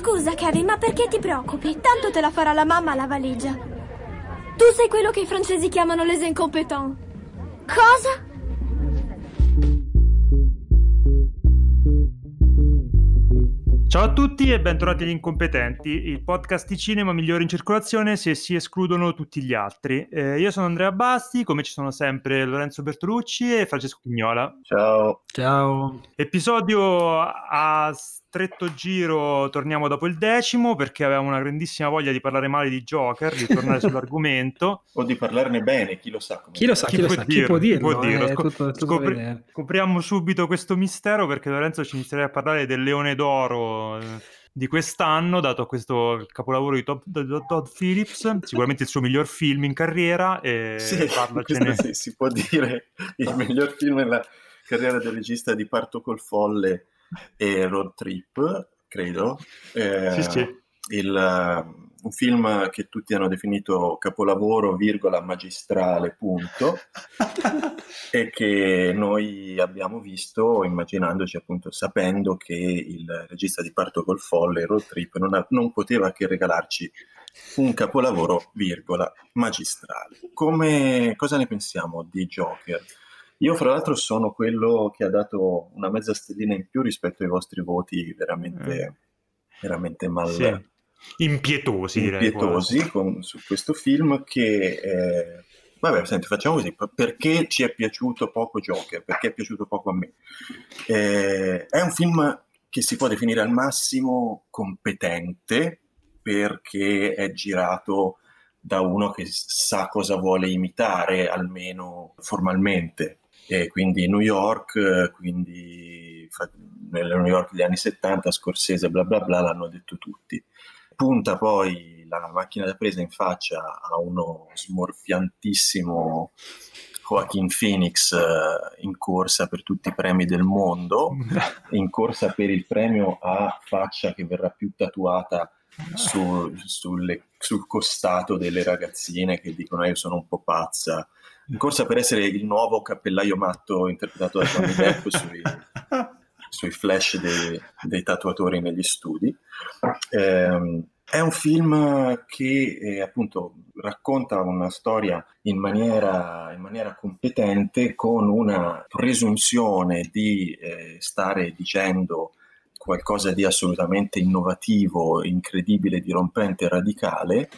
Scusa, Kevin, ma perché ti preoccupi? Tanto te la farà la mamma la valigia. Tu sei quello che i francesi chiamano les incompetents. Cosa? Ciao a tutti e bentornati agli Incompetenti, il podcast di cinema migliore in circolazione se si escludono tutti gli altri. Eh, io sono Andrea Basti, come ci sono sempre Lorenzo Bertolucci e Francesco Pignola. Ciao. Ciao. Episodio a stretto giro, torniamo dopo il decimo perché avevamo una grandissima voglia di parlare male di Joker, di tornare sull'argomento. O di parlarne bene, chi lo sa. Chi lo sa, chi, chi, lo sa, chi può dirlo? Chi può dirlo? Eh, tutto, tutto scopri- scopriamo subito questo mistero perché Lorenzo ci inizierà a parlare del Leone d'Oro di quest'anno, dato questo capolavoro di Todd, Todd Phillips, sicuramente il suo miglior film in carriera. E sì, parlacene... sì, si può dire il miglior film nella carriera del regista di Parto col Folle e Road Trip, credo. Eh, sì, sì. Il, un film che tutti hanno definito capolavoro, virgola, magistrale, punto, e che noi abbiamo visto immaginandoci appunto, sapendo che il regista di Parto col Folle, Road Trip, non, ha, non poteva che regalarci un capolavoro, virgola, magistrale. Come, cosa ne pensiamo di Joker? Io, fra l'altro, sono quello che ha dato una mezza stellina in più rispetto ai vostri voti veramente, mm. veramente mal, sì impietosi, direi. Impietosi con, su questo film che... Eh, vabbè, senti, facciamo così. Perché ci è piaciuto poco Joker? Perché è piaciuto poco a me? Eh, è un film che si può definire al massimo competente perché è girato da uno che sa cosa vuole imitare, almeno formalmente. E quindi New York, quindi nel New York degli anni 70, Scorsese, bla bla bla, l'hanno detto tutti. Punta poi la macchina da presa in faccia a uno smorfiantissimo Joaquin Phoenix eh, in corsa per tutti i premi del mondo, in corsa per il premio a faccia che verrà più tatuata su, sulle, sul costato delle ragazzine che dicono eh, io sono un po' pazza, in corsa per essere il nuovo cappellaio matto interpretato da Johnny Depp sui, sui flash dei, dei tatuatori negli studi. Eh, è un film che eh, appunto racconta una storia in maniera, in maniera, competente con una presunzione di eh, stare dicendo qualcosa di assolutamente innovativo, incredibile, dirompente, radicale,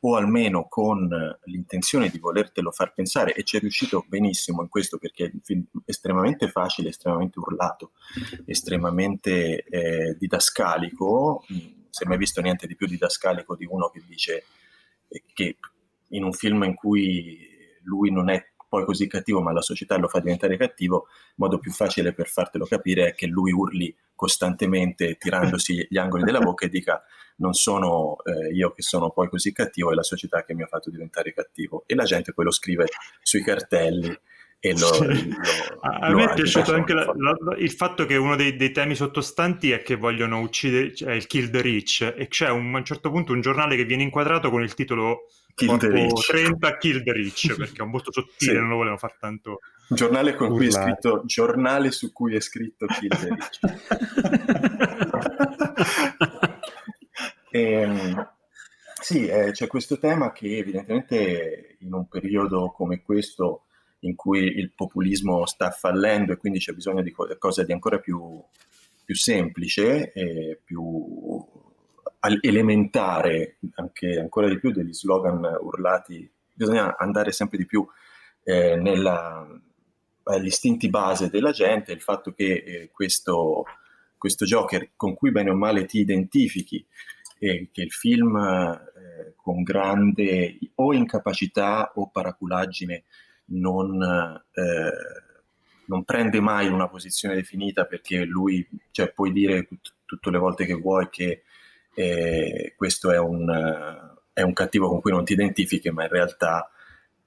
o almeno con l'intenzione di volertelo far pensare, e ci è riuscito benissimo in questo perché è un film estremamente facile, estremamente urlato, estremamente eh, didascalico. È mai visto niente di più didascalico di uno che dice che in un film in cui lui non è poi così cattivo, ma la società lo fa diventare cattivo, il modo più facile per fartelo capire è che lui urli costantemente tirandosi gli angoli della bocca e dica non sono eh, io che sono poi così cattivo, è la società che mi ha fatto diventare cattivo. E la gente poi lo scrive sui cartelli e lo, lo, a lo me è piaciuto anche la, la, il fatto che uno dei, dei, temi sottostanti è che vogliono uccidere cioè il kill the rich e c'è un, a un certo punto un giornale che viene inquadrato con il titolo. 30 Kill the Rich perché è molto sottile, sì. non lo volevano fare tanto. Un giornale con urlare. cui è scritto giornale su cui è scritto Kill the Rich. e, ehm, sì, eh, c'è questo tema che evidentemente in un periodo come questo in cui il populismo sta fallendo e quindi c'è bisogno di qualcosa di ancora più, più semplice e più elementare, anche ancora di più degli slogan urlati, bisogna andare sempre di più eh, nella, agli istinti base della gente, il fatto che eh, questo, questo Joker con cui bene o male ti identifichi e che il film eh, con grande o incapacità o paraculaggine non, eh, non, prende mai una posizione definita perché lui, cioè puoi dire tut- tutte le volte che vuoi che e questo è un, è un cattivo con cui non ti identifichi, ma in realtà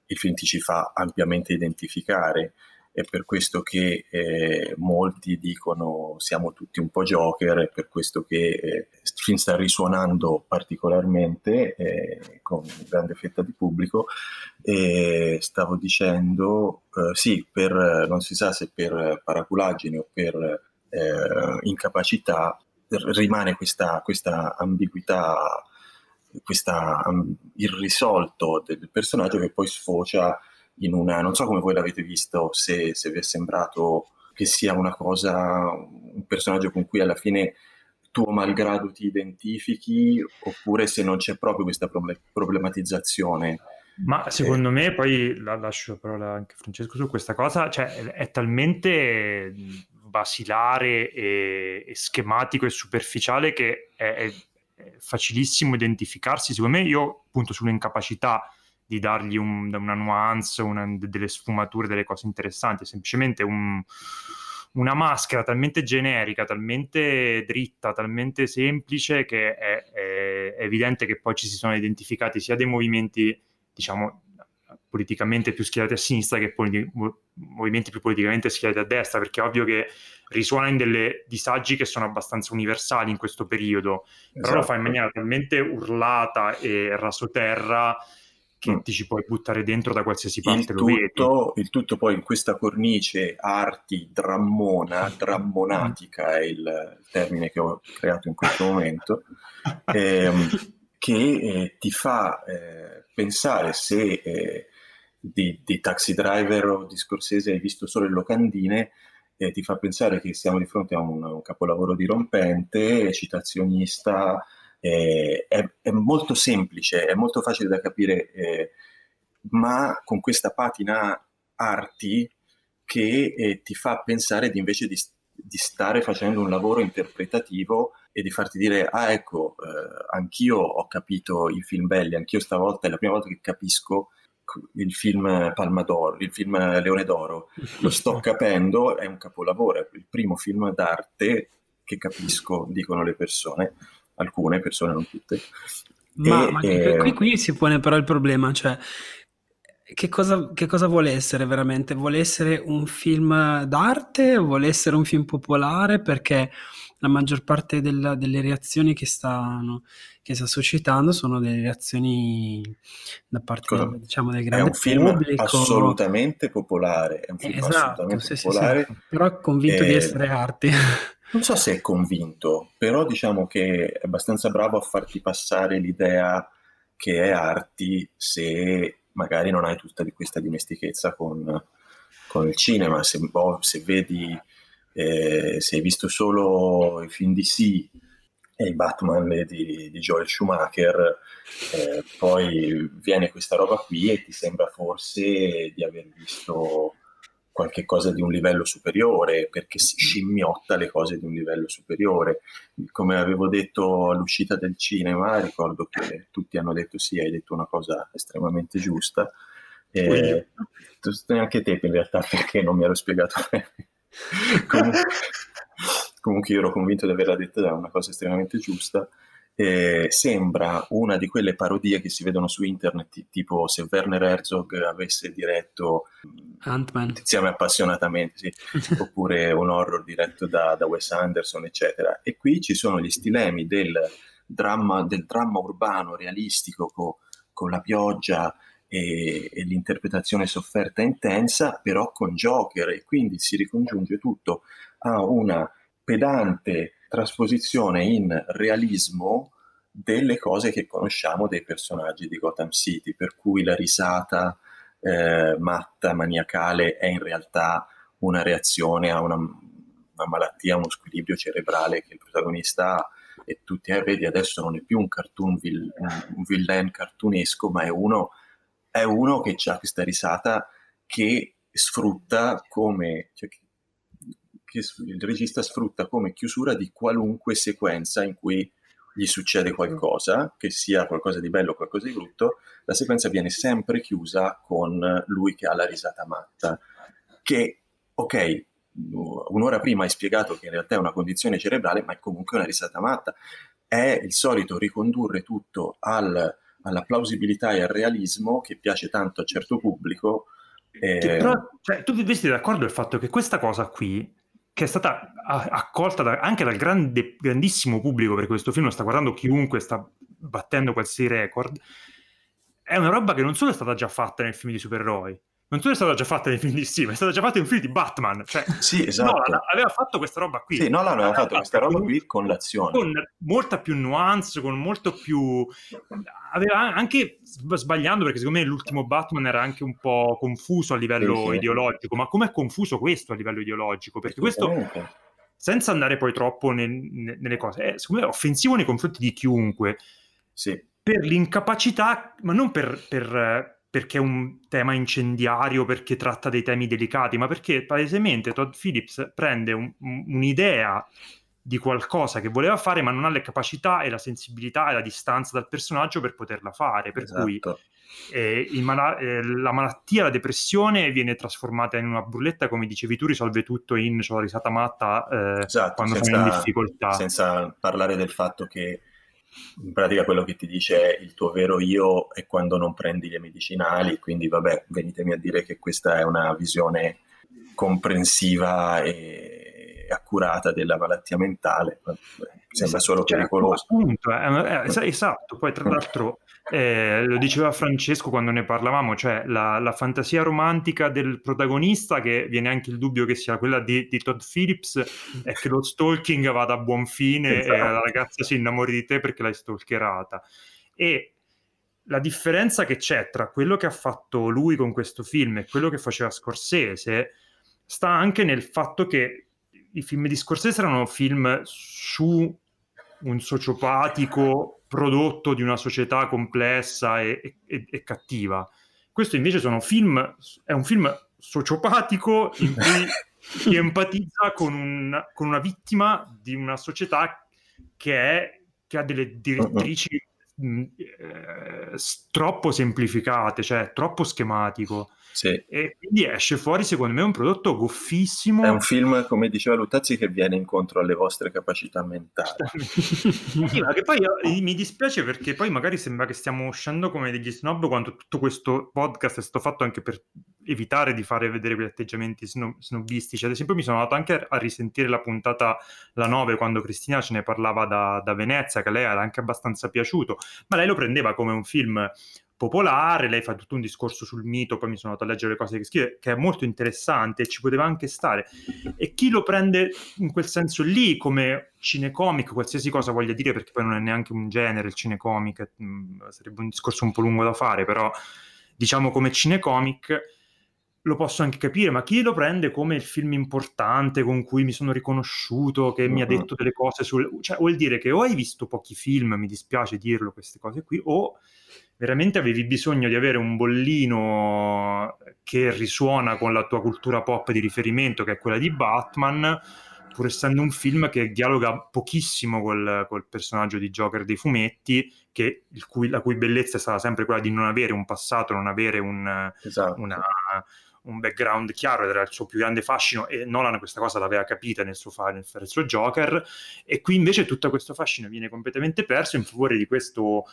il film ti ci fa ampiamente identificare. È per questo che eh, molti dicono siamo tutti un po' Joker, è per questo che eh, il film sta risuonando particolarmente eh, con grande fetta di pubblico. E stavo dicendo, eh, sì, per, non si sa se per paraculaggine o per eh, incapacità, rimane questa, questa ambiguità, questa um, irrisolto del personaggio che poi sfocia in una, non so come voi l'avete visto, se, se vi è sembrato che sia una cosa, un personaggio con cui alla fine tuo malgrado ti identifichi oppure se non c'è proprio questa problematizzazione. Ma secondo eh. me, poi la lascio la parola anche a Francesco su questa cosa, cioè è talmente basilare e, e schematico e superficiale che è, è, facilissimo identificarsi. Secondo me io appunto sull'incapacità di dargli un, una nuance, una, delle sfumature, delle cose interessanti, è semplicemente un, una maschera talmente generica, talmente dritta, talmente semplice che è, è, evidente che poi ci si sono identificati sia dei movimenti, diciamo, politicamente più schierati a sinistra che politi- movimenti più politicamente schierati a destra, perché è ovvio che risuona in delle disagi che sono abbastanza universali in questo periodo, esatto. però lo fa in esatto. maniera talmente urlata e rasoterra che mm. ti ci puoi buttare dentro da qualsiasi parte il tutto, il tutto poi in questa cornice arti drammona, drammonatica è il termine che ho creato in questo momento, ehm, che eh, ti fa eh, pensare se eh, di, di, Taxi Driver o di Scorsese hai visto solo le locandine, eh, ti fa pensare che siamo di fronte a un, un capolavoro dirompente, citazionista, eh, è, è, molto semplice, è molto facile da capire, eh, ma con questa patina arti che eh, ti fa pensare di invece di, di, stare facendo un lavoro interpretativo e di farti dire, ah ecco, eh, anch'io ho capito i film belli, anch'io stavolta è la prima volta che capisco il film Palma d'Oro, il film Leone d'Oro, lo sto capendo, è un capolavoro, è il primo film d'arte che capisco, dicono le persone alcune persone, non tutte. Ma, e, ma. Qui, qui, si pone però il problema, cioè che cosa, che cosa, vuole essere veramente? Vuole essere un film d'arte o vuole essere un film popolare? Perché la maggior parte della, delle reazioni che, stanno, che sta suscitando sono delle reazioni da parte del, diciamo, del grande pubblico. È un film assolutamente popolare, è un film esatto, assolutamente sì, popolare. Sì, sì. Però convinto e... di essere arte. Non so se è convinto, però diciamo che è abbastanza bravo a farti passare l'idea che è arti se magari non hai tutta questa dimestichezza con, con il cinema. Se, oh, se vedi, eh, se hai visto solo i film di sì e i Batman di, di Joel Schumacher, eh, poi viene questa roba qui e ti sembra forse di aver visto qualche cosa di un livello superiore, perché si scimmiotta le cose di un livello superiore. Come avevo detto all'uscita del cinema, ricordo che tutti hanno detto sì, hai detto una cosa estremamente giusta. E, anche te in realtà perché non mi ero spiegato bene. comunque, comunque io ero convinto di averla detta da una cosa estremamente giusta eh, sembra una di quelle parodie che si vedono su internet, tipo se Werner Herzog avesse diretto Ant-Man insieme appassionatamente, sì, oppure un horror diretto da, da, Wes Anderson, eccetera. E qui ci sono gli stilemi del dramma, del dramma urbano realistico co, con la pioggia e, e l'interpretazione sofferta intensa, però con Joker, e quindi si ricongiunge tutto a una pedante trasposizione in realismo delle cose che conosciamo dei personaggi di Gotham City, per cui la risata eh, matta, maniacale è in realtà una reazione a una, una malattia, uno squilibrio cerebrale che il protagonista ha. E tutti, eh, vedi, adesso non è più un cartoon, vil, un villain cartunesco, ma è uno, è uno che ha questa risata che sfrutta come, cioè, il regista sfrutta come chiusura di qualunque sequenza in cui gli succede qualcosa, che sia qualcosa di bello o qualcosa di brutto, la sequenza viene sempre chiusa con lui che ha la risata matta. Che, ok, un'ora prima hai spiegato che in realtà è una condizione cerebrale, ma è comunque una risata matta. È il solito ricondurre tutto al, alla plausibilità e al realismo che piace tanto a certo pubblico. Eh... Però, cioè, tu vesti d'accordo il fatto che questa cosa qui che è stata accolta da, anche dal grande, grandissimo pubblico, perché questo film lo sta guardando chiunque, sta battendo qualsiasi record, è una roba che non solo è stata già fatta nel film di supereroi, non solo è stata già fatta nei film di Steve, è stata già fatta in film di Batman. Cioè, sì, esatto. Nolan aveva fatto questa roba qui. Sì, Nolan aveva fatto questa roba qui con l'azione. Con molta più nuance, con molto più... Aveva anche, sbagliando, perché secondo me l'ultimo Batman era anche un po' confuso a livello sì, ideologico, ma com'è confuso questo a livello ideologico? Perché questo senza andare poi troppo nel, nelle cose, è secondo me offensivo nei confronti di chiunque. Sì. Per l'incapacità, ma non per, per, perché è un tema incendiario, perché tratta dei temi delicati, ma perché palesemente Todd Phillips prende un, un'idea di qualcosa che voleva fare, ma non ha le capacità e la sensibilità e la distanza dal personaggio per poterla fare. Per esatto. cui eh, mala- eh, la malattia, la depressione viene trasformata in una brulletta, come dicevi tu, risolve tutto in la risata matta eh, esatto, quando senza, sono in difficoltà. Senza parlare del fatto che in pratica quello che ti dice il tuo vero io è quando non prendi le medicinali, quindi vabbè, venitemi a dire che questa è una visione comprensiva e accurata della malattia mentale, sembra solo cioè, pericoloso. Appunto, eh, eh, esatto, poi tra l'altro eh, lo diceva Francesco quando ne parlavamo, cioè la, la, fantasia romantica del protagonista, che viene anche il dubbio che sia quella di, di Todd Phillips, è che lo stalking vada a buon fine esatto. e la ragazza si innamori di te perché l'hai stalkerata. E la differenza che c'è tra quello che ha fatto lui con questo film e quello che faceva Scorsese sta anche nel fatto che i film di Scorsese erano film su un sociopatico prodotto di una società complessa e, e, e cattiva. Questo invece sono film, è un film sociopatico in cui si empatizza con, un, con, una vittima di una società che, è, che ha delle direttrici mh, eh, troppo semplificate, cioè troppo schematico. Sì. E quindi esce fuori, secondo me, un prodotto goffissimo. È un film, come diceva Luttazzi, che viene incontro alle vostre capacità mentali. sì, ma che poi io, mi dispiace perché poi magari sembra che stiamo uscendo come degli snob quando tutto questo podcast è stato fatto anche per evitare di fare vedere quegli atteggiamenti snob- snobbistici. Ad esempio, mi sono andato anche a risentire la puntata la 9 quando Cristina ce ne parlava da, da Venezia, che a lei era anche abbastanza piaciuto, ma lei lo prendeva come un film popolare, lei fa tutto un discorso sul mito, poi mi sono andato a leggere le cose che scrive, che è molto interessante e ci poteva anche stare. E chi lo prende in quel senso lì come cinecomic, qualsiasi cosa voglia dire, perché poi non è neanche un genere il cinecomic, mm, sarebbe un discorso un po' lungo da fare, però diciamo come cinecomic lo posso anche capire, ma chi lo prende come il film importante con cui mi sono riconosciuto, che uh-huh. mi ha detto delle cose sul... Cioè, vuol dire che o hai visto pochi film, mi dispiace dirlo, queste cose qui, o veramente avevi bisogno di avere un bollino che risuona con la tua cultura pop di riferimento, che è quella di Batman, pur essendo un film che dialoga pochissimo col, col personaggio di Joker dei fumetti, che, cui, la cui bellezza è stata sempre quella di non avere un passato, non avere un, esatto. una, un background chiaro era il suo più grande fascino e Nolan questa cosa l'aveva capita nel suo fare, nel fare il suo Joker e qui invece tutto questo fascino viene completamente perso in favore di questo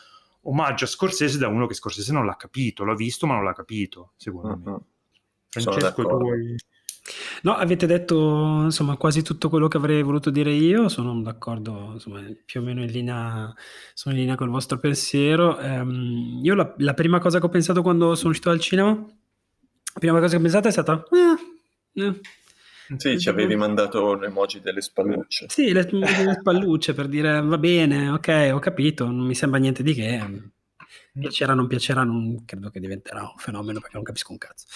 omaggio a Scorsese da uno che Scorsese non l'ha capito, l'ha visto ma non l'ha capito, secondo uh-huh. me. Francesco, tu vuoi... No, avete detto insomma quasi tutto quello che avrei voluto dire io, sono d'accordo insomma, più o meno in linea, sono in linea col vostro pensiero. Um, io la, la, prima cosa che ho pensato quando sono uscito dal cinema, la prima cosa che ho pensato è stata... Eh, eh, sì, ci avevi mandato l'emoji delle spallucce. Sì, le, le spallucce per dire va bene, ok, ho capito, non mi sembra niente di che. Piacerà o non piacerà, non credo che diventerà un fenomeno perché non capisco un cazzo.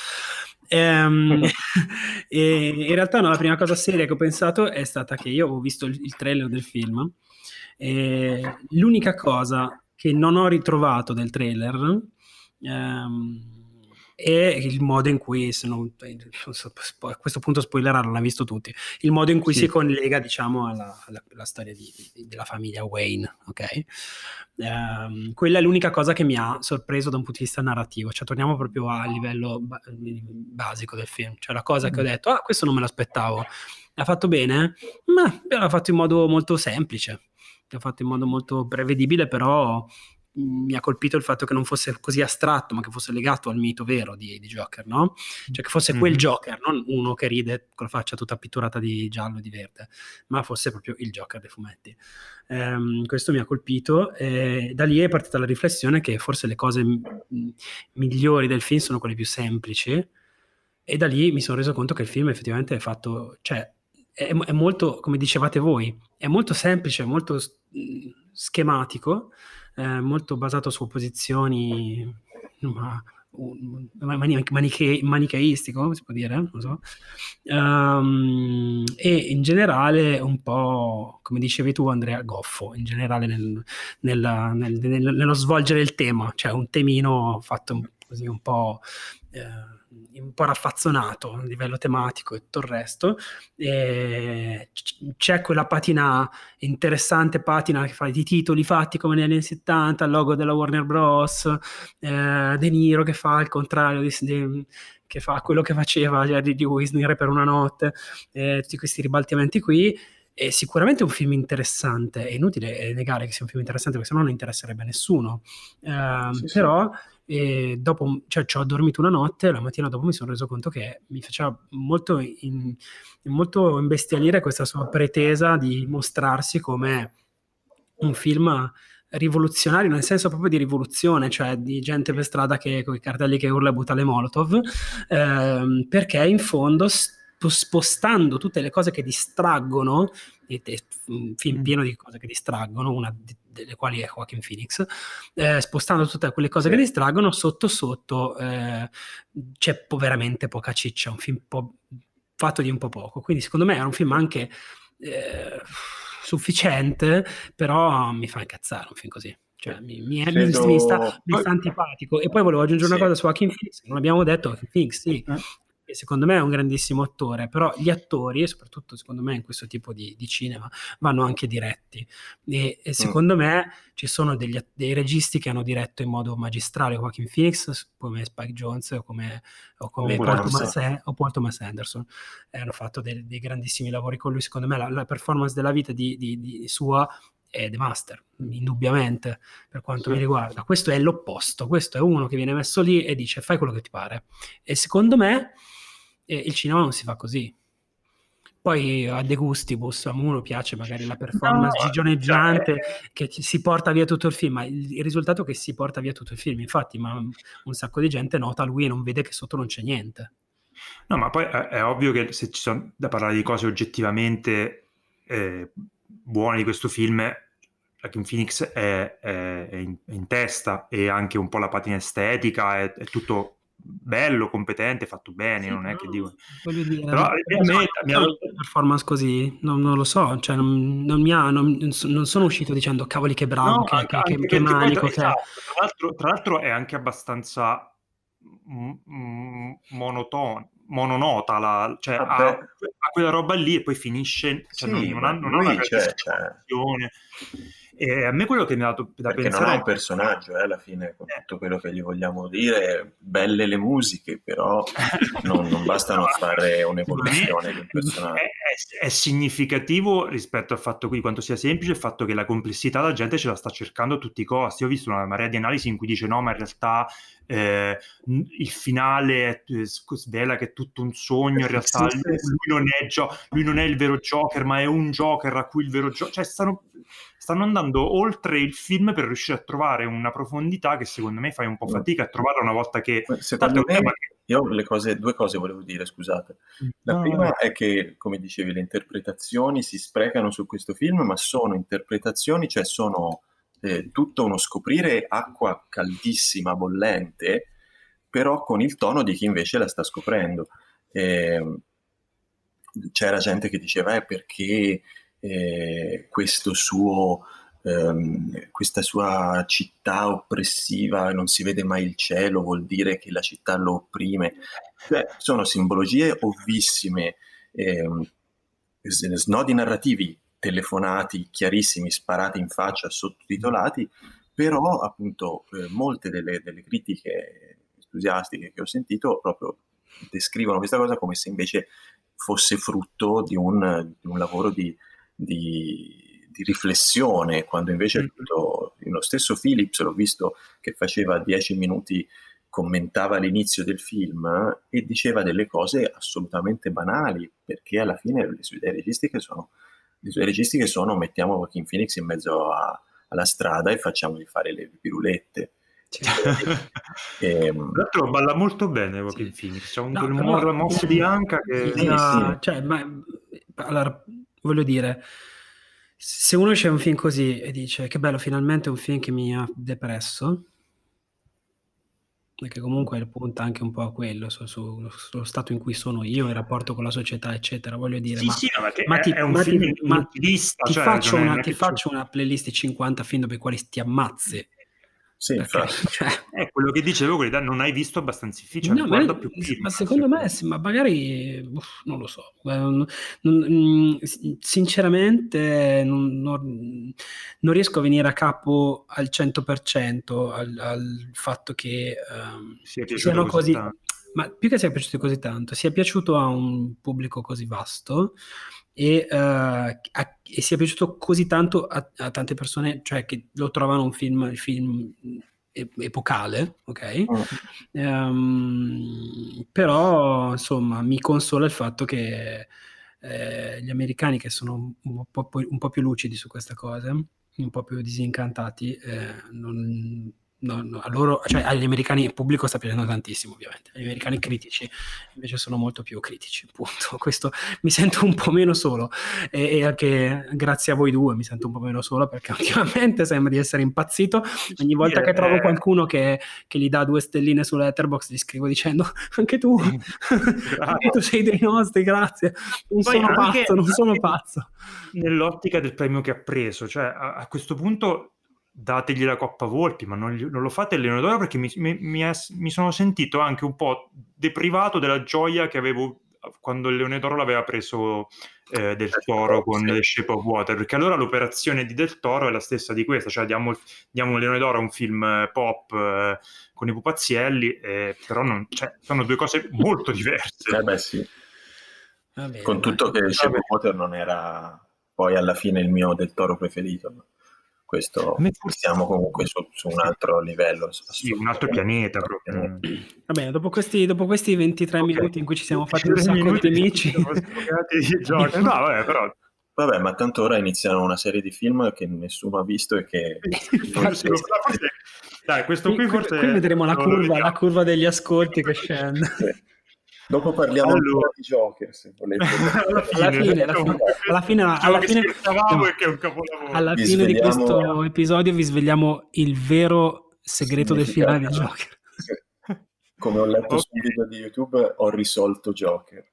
Ehm, e in realtà no, la prima cosa seria che ho pensato è stata che io ho visto il, il trailer del film e l'unica cosa che non ho ritrovato del trailer ehm, e il modo in cui, se non, a questo punto spoilerà, non l'ha visto tutti, il modo in cui sì. si collega, diciamo, alla, alla, alla storia di, di, della famiglia Wayne, ok? Um, quella è l'unica cosa che mi ha sorpreso da un punto di vista narrativo, cioè torniamo proprio a livello ba- basico del film, cioè la cosa mm. che ho mm. detto, ah, questo non me l'aspettavo, l'ha fatto bene? Ma l'ha fatto in modo molto semplice, l'ha fatto in modo molto prevedibile, però mi ha colpito il fatto che non fosse così astratto, ma che fosse legato al mito vero di, di Joker, no? Cioè che fosse mm-hmm. quel Joker, non uno che ride con la faccia tutta pitturata di giallo e di verde, ma fosse proprio il Joker dei fumetti. Ehm, questo mi ha colpito e da lì è partita la riflessione che forse le cose m- migliori del film sono quelle più semplici, e da lì mi sono reso conto che il film effettivamente è fatto, cioè è, è molto, come dicevate voi, è molto semplice, molto schematico, eh, molto basato su posizioni ma, maniche, manicheistico, si può dire, non so. Um, e in generale un po', come dicevi tu Andrea, goffo, in generale nel, nel, nel, nello svolgere il tema, cioè un temino fatto così un po'... Eh, un po' raffazzonato a livello tematico e tutto il resto. E c'è quella patina interessante, patina che fa di titoli fatti come negli anni 70, il logo della Warner Bros., eh, De Niro che fa il contrario di, di che fa quello che faceva Jerry di Wisner per una notte, eh, tutti questi ribaltamenti qui. È sicuramente un film interessante, è inutile negare che sia un film interessante perché sennò non interesserebbe a nessuno. Eh, sì, però sì e dopo, cioè, ci ho dormito una notte, la mattina dopo mi sono reso conto che mi faceva molto, in, molto imbestialire questa sua pretesa di mostrarsi come un film rivoluzionario, nel senso proprio di rivoluzione, cioè di gente per strada che con i cartelli che urla e butta le molotov, ehm, perché in fondo spostando tutte le cose che distraggono, un film pieno di cose che distraggono, una delle quali è Joaquin Phoenix, eh, spostando tutte quelle cose che distraggono, sotto sotto eh, c'è po- veramente poca ciccia, un film po- fatto di un po' poco. Quindi secondo me era un film anche eh, sufficiente, però mi fa incazzare un film così. Cioè, mi, mi, è, Credo... mi, sta, mi, sta, antipatico. E poi volevo aggiungere sì. una cosa su Joaquin Phoenix. Non abbiamo detto Joaquin Phoenix, sì, eh che secondo me è un grandissimo attore, però gli attori, e soprattutto secondo me in questo tipo di, di cinema, vanno anche diretti. E, e mm. secondo mm. me ci sono degli, dei registi che hanno diretto in modo magistrale Joaquin Phoenix, come Spike Jones o come, o come Paul, Thomas, o Paul, Thomas, Anderson. Eh, hanno fatto dei, dei, grandissimi lavori con lui. Secondo me la, la performance della vita di, di, di sua è The Master, indubbiamente, per quanto sì. mi riguarda. Questo è l'opposto, questo è uno che viene messo lì e dice fai quello che ti pare. E secondo me e il cinema non si fa così. Poi a De Gustibus, a uno piace magari la performance no, gigioneggiante cioè... che si porta via tutto il film, ma il, risultato è che si porta via tutto il film. Infatti, ma un sacco di gente nota lui e non vede che sotto non c'è niente. No, ma poi è, è ovvio che se ci sono da parlare di cose oggettivamente eh, buone di questo film, la Kim Phoenix è, è, è, in, è, in, testa e anche un po' la patina estetica, è, tutto bello, competente, fatto bene, sì, non è che dico... Voglio dire, però a me mi ha... performance così, non, non, lo so, cioè non, non mi ha, non, non, sono uscito dicendo cavoli che bravo, no, che, anche, che, anche che manico. Che... Esatto, tra, l'altro, tra, l'altro, è anche abbastanza monotono, mononota, la, cioè ha, ha, quella roba lì e poi finisce, cioè sì, non, non, ha una c'è, c'è. E a me quello che mi ha dato da Perché pensare... non è un personaggio, eh, alla fine, con eh. tutto quello che gli vogliamo dire, belle le musiche, però non, non bastano a fare un'evoluzione di un personaggio. È, è, è, significativo rispetto al fatto di quanto sia semplice il fatto che la complessità la gente ce la sta cercando a tutti i costi. Ho visto una marea di analisi in cui dice no, ma in realtà eh, il finale eh, svela che è tutto un sogno, in realtà lui. Non è lui non è il vero Joker, ma è un Joker a cui il vero Joker... Cioè stanno stanno andando oltre il film per riuscire a trovare una profondità che secondo me fai un po' mm. fatica a trovare una volta che... Secondo me, che... io le cose, due cose volevo dire, scusate. La no, prima no. è che, come dicevi, le interpretazioni si sprecano su questo film, ma sono interpretazioni, cioè sono eh, tutto uno scoprire acqua caldissima, bollente, però con il tono di chi invece la sta scoprendo. Eh, c'era gente che diceva, eh, perché eh, questo suo, ehm, questa sua città oppressiva, non si vede mai il cielo, vuol dire che la città lo opprime. Cioè, sono simbologie ovvissime, ehm, snodi narrativi telefonati, chiarissimi, sparati in faccia, sottotitolati, però appunto eh, molte delle, delle critiche entusiastiche che ho sentito proprio descrivono questa cosa come se invece fosse frutto di un, di un lavoro di, di, di riflessione, quando invece mm-hmm. lo stesso Philips l'ho visto che faceva dieci minuti, commentava l'inizio del film e diceva delle cose assolutamente banali, perché alla fine le sue idee registiche sono, le sue registiche sono mettiamo Joaquin Phoenix in mezzo a, alla strada e facciamogli fare le pirulette. e, ehm, Tra l'altro balla molto bene Joaquin sì. Phoenix, c'è un no, però, mosse di anca che... Sì, sì. Cioè, ma, allora, voglio dire, se uno c'è un film così e dice che bello, finalmente un film che mi ha depresso, perché comunque punta anche un po' a quello, su, su, sullo stato in cui sono io, il rapporto con la società, eccetera. Voglio dire, sì, ma, sì, no, ma ti, è un ma film ti, ma ti, cioè, faccio, una, ti faccio una playlist di 50 film i quali ti ammazzi sì, Perché, cioè... È quello che dicevo, non hai visto abbastanza difficile, no, ma, più film, ma secondo me, sì, ma magari, uff, non lo so, non, non, mm, sinceramente non, non, riesco a venire a capo al 100% al, al fatto che um, siano così, così ma più che sia piaciuto così tanto, sia piaciuto a un pubblico così vasto, e, uh, a, e sia piaciuto così tanto a, a, tante persone, cioè che lo trovano un film, film epocale, ok? Oh. Um, però insomma mi consola il fatto che eh, gli americani che sono un po', un po', più lucidi su questa cosa, un po' più disincantati, eh, non, no, no, a loro, cioè agli americani il pubblico sta piacendo tantissimo ovviamente, agli americani critici invece sono molto più critici, appunto, questo mi sento un po' meno solo. E, e, anche grazie a voi due mi sento un po' meno solo perché ultimamente sembra di essere impazzito, ogni volta che trovo qualcuno che, che gli dà due stelline sulla letterbox gli scrivo dicendo anche tu, anche tu sei dei nostri, grazie, non Poi sono pazzo, non sono pazzo. Nell'ottica del premio che ha preso, cioè a, a questo punto dategli la Coppa Volpi, ma non, non lo fate a Leonardo perché mi, mi, mi, è, mi, sono sentito anche un po' deprivato della gioia che avevo quando il Leone d'Oro l'aveva preso eh, Del Toro con The Shape of Water, perché allora l'operazione di Del Toro è la stessa di questa, cioè diamo, diamo Leone d'Oro a un film eh, pop eh, con i pupazzielli, eh, però non, cioè, sono due cose molto diverse. Eh beh sì, Vabbè, con tutto che Shape of Water non era poi alla fine il mio Del Toro preferito. Questo siamo comunque su, su, un altro livello sì, un altro pianeta proprio. va bene dopo questi, dopo questi 23 okay. minuti in cui ci siamo fatti un sacco di amici no, vabbè, però Vabbè, ma tanto ora iniziano una serie di film che nessuno ha visto e che... Dai, questo qui, qui forse... Qui vedremo la curva, la curva degli ascolti che scende. Dopo parliamo allora. di Joker, se volete. alla fine, alla fine, alla fine, alla fine, alla fine di questo episodio vi svegliamo il vero segreto del finale di Joker. Come ho letto okay. sul video di YouTube, ho risolto Joker.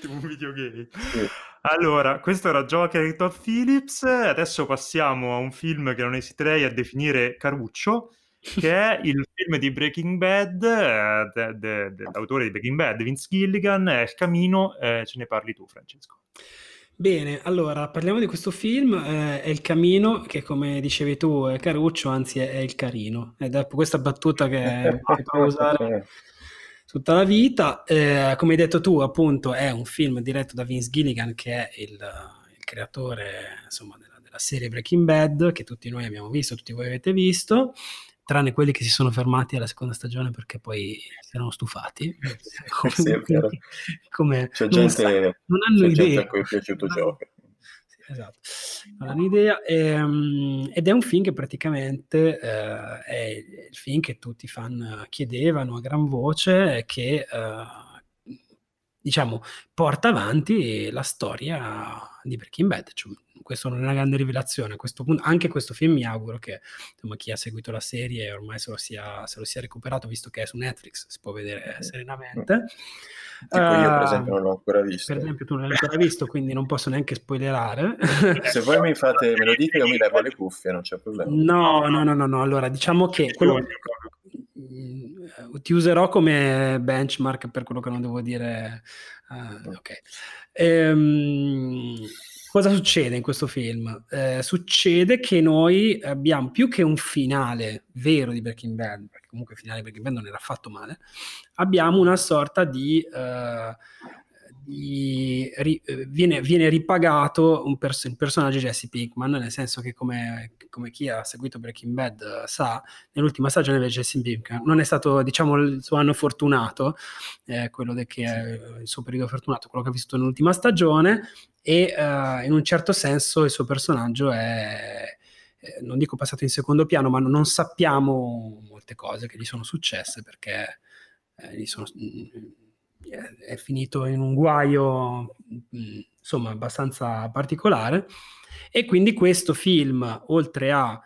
tipo un videogame. Sì. Allora, questo era Joker di Todd Phillips. Adesso passiamo a un film che non esiterei a definire caruccio che è il film di Breaking Bad, eh, de, de, dell'autore di Breaking Bad, Vince Gilligan, è Il Camino, eh, ce ne parli tu Francesco. Bene, allora parliamo di questo film, eh, è Il Camino, che come dicevi tu è caruccio, anzi è, è il carino, ed è questa battuta che, che può usare tutta la vita. Eh, come hai detto tu, appunto, è un film diretto da Vince Gilligan, che è il, il creatore insomma, della, della, serie Breaking Bad, che tutti noi abbiamo visto, tutti voi avete visto tranne quelli che si sono fermati alla seconda stagione perché poi si erano stufati. Come, sì, come c'è gente, sa, non hanno idea. A cui è piaciuto Joker. esatto, non hanno idea. Ehm, ed è un film che praticamente eh, è il film che tutti i fan chiedevano a gran voce e che eh, diciamo porta avanti la storia di Breaking Bad, cioè, questo non è una grande rivelazione. A questo punto, anche questo film mi auguro che insomma, chi ha seguito la serie ormai se lo, sia, se lo sia recuperato, visto che è su Netflix, si può vedere serenamente. Tipo uh, io per esempio non l'ho ancora visto. Per esempio tu non l'hai ancora visto, quindi non posso neanche spoilerare. Se voi mi fate, me lo dite, io mi levo le cuffie, non c'è problema. No, no, no, no, no. allora diciamo che quello... ti userò come benchmark per quello che non devo dire. Uh, ok. Ehm, Cosa succede in questo film? Eh, succede che noi abbiamo più che un finale vero di Breaking Bad, perché comunque il finale di Breaking Bad non era affatto male, abbiamo una sorta di... Eh, di ri, viene, viene, ripagato un pers- il personaggio Jesse Pinkman, nel senso che come, come, chi ha seguito Breaking Bad sa, nell'ultima stagione invece Jesse Pinkman non è stato diciamo il suo anno fortunato, eh, quello de- che è il suo periodo fortunato, quello che ha visto nell'ultima stagione, e uh, in un certo senso il suo personaggio è, eh, non dico passato in secondo piano, ma non sappiamo molte cose che gli sono successe perché eh, gli sono, è finito in un guaio mm, insomma abbastanza particolare. E quindi questo film oltre a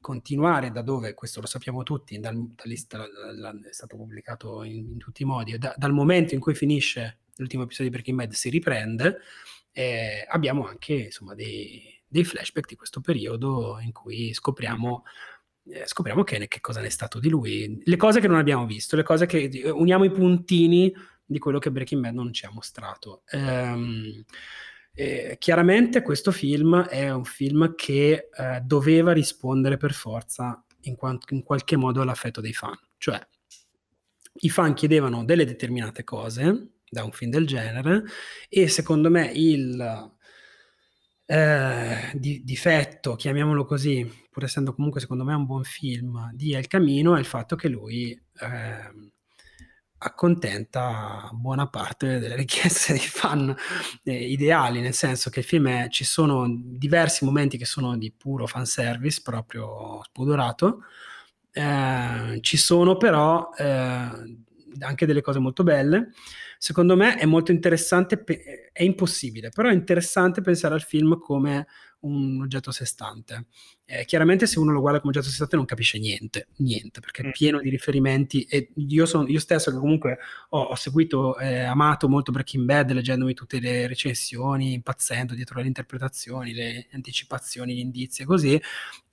continuare da dove, questo lo sappiamo tutti, dal, dal, è stato pubblicato in, in tutti i modi, da, dal momento in cui finisce l'ultimo episodio di Breaking Bad si riprende, eh, abbiamo anche insomma, dei, dei, flashback di questo periodo in cui scopriamo, eh, scopriamo che, che, cosa ne è stato di lui, le cose che non abbiamo visto, le cose che uniamo i puntini di quello che Breaking Bad non ci ha mostrato. Ehm, eh, chiaramente questo film è un film che eh, doveva rispondere per forza in, quanto, in, qualche modo all'affetto dei fan, cioè i fan chiedevano delle determinate cose da un film del genere e secondo me il eh, di, difetto, chiamiamolo così, pur essendo comunque secondo me un buon film di El Camino è il fatto che lui eh, accontenta buona parte delle richieste dei fan eh, ideali, nel senso che il film è, ci sono diversi momenti che sono di puro fanservice, proprio spudorato, eh, ci sono però eh, anche delle cose molto belle. Secondo me è molto interessante, è impossibile, però è interessante pensare al film come un oggetto a sé stante. Eh, chiaramente se uno lo guarda come oggetto a sé stante non capisce niente, niente, perché è mm. pieno di riferimenti e io, sono, io stesso che comunque ho, ho seguito, eh, amato molto Breaking Bad, leggendomi tutte le recensioni, impazzendo dietro le interpretazioni, le anticipazioni, gli indizi e così,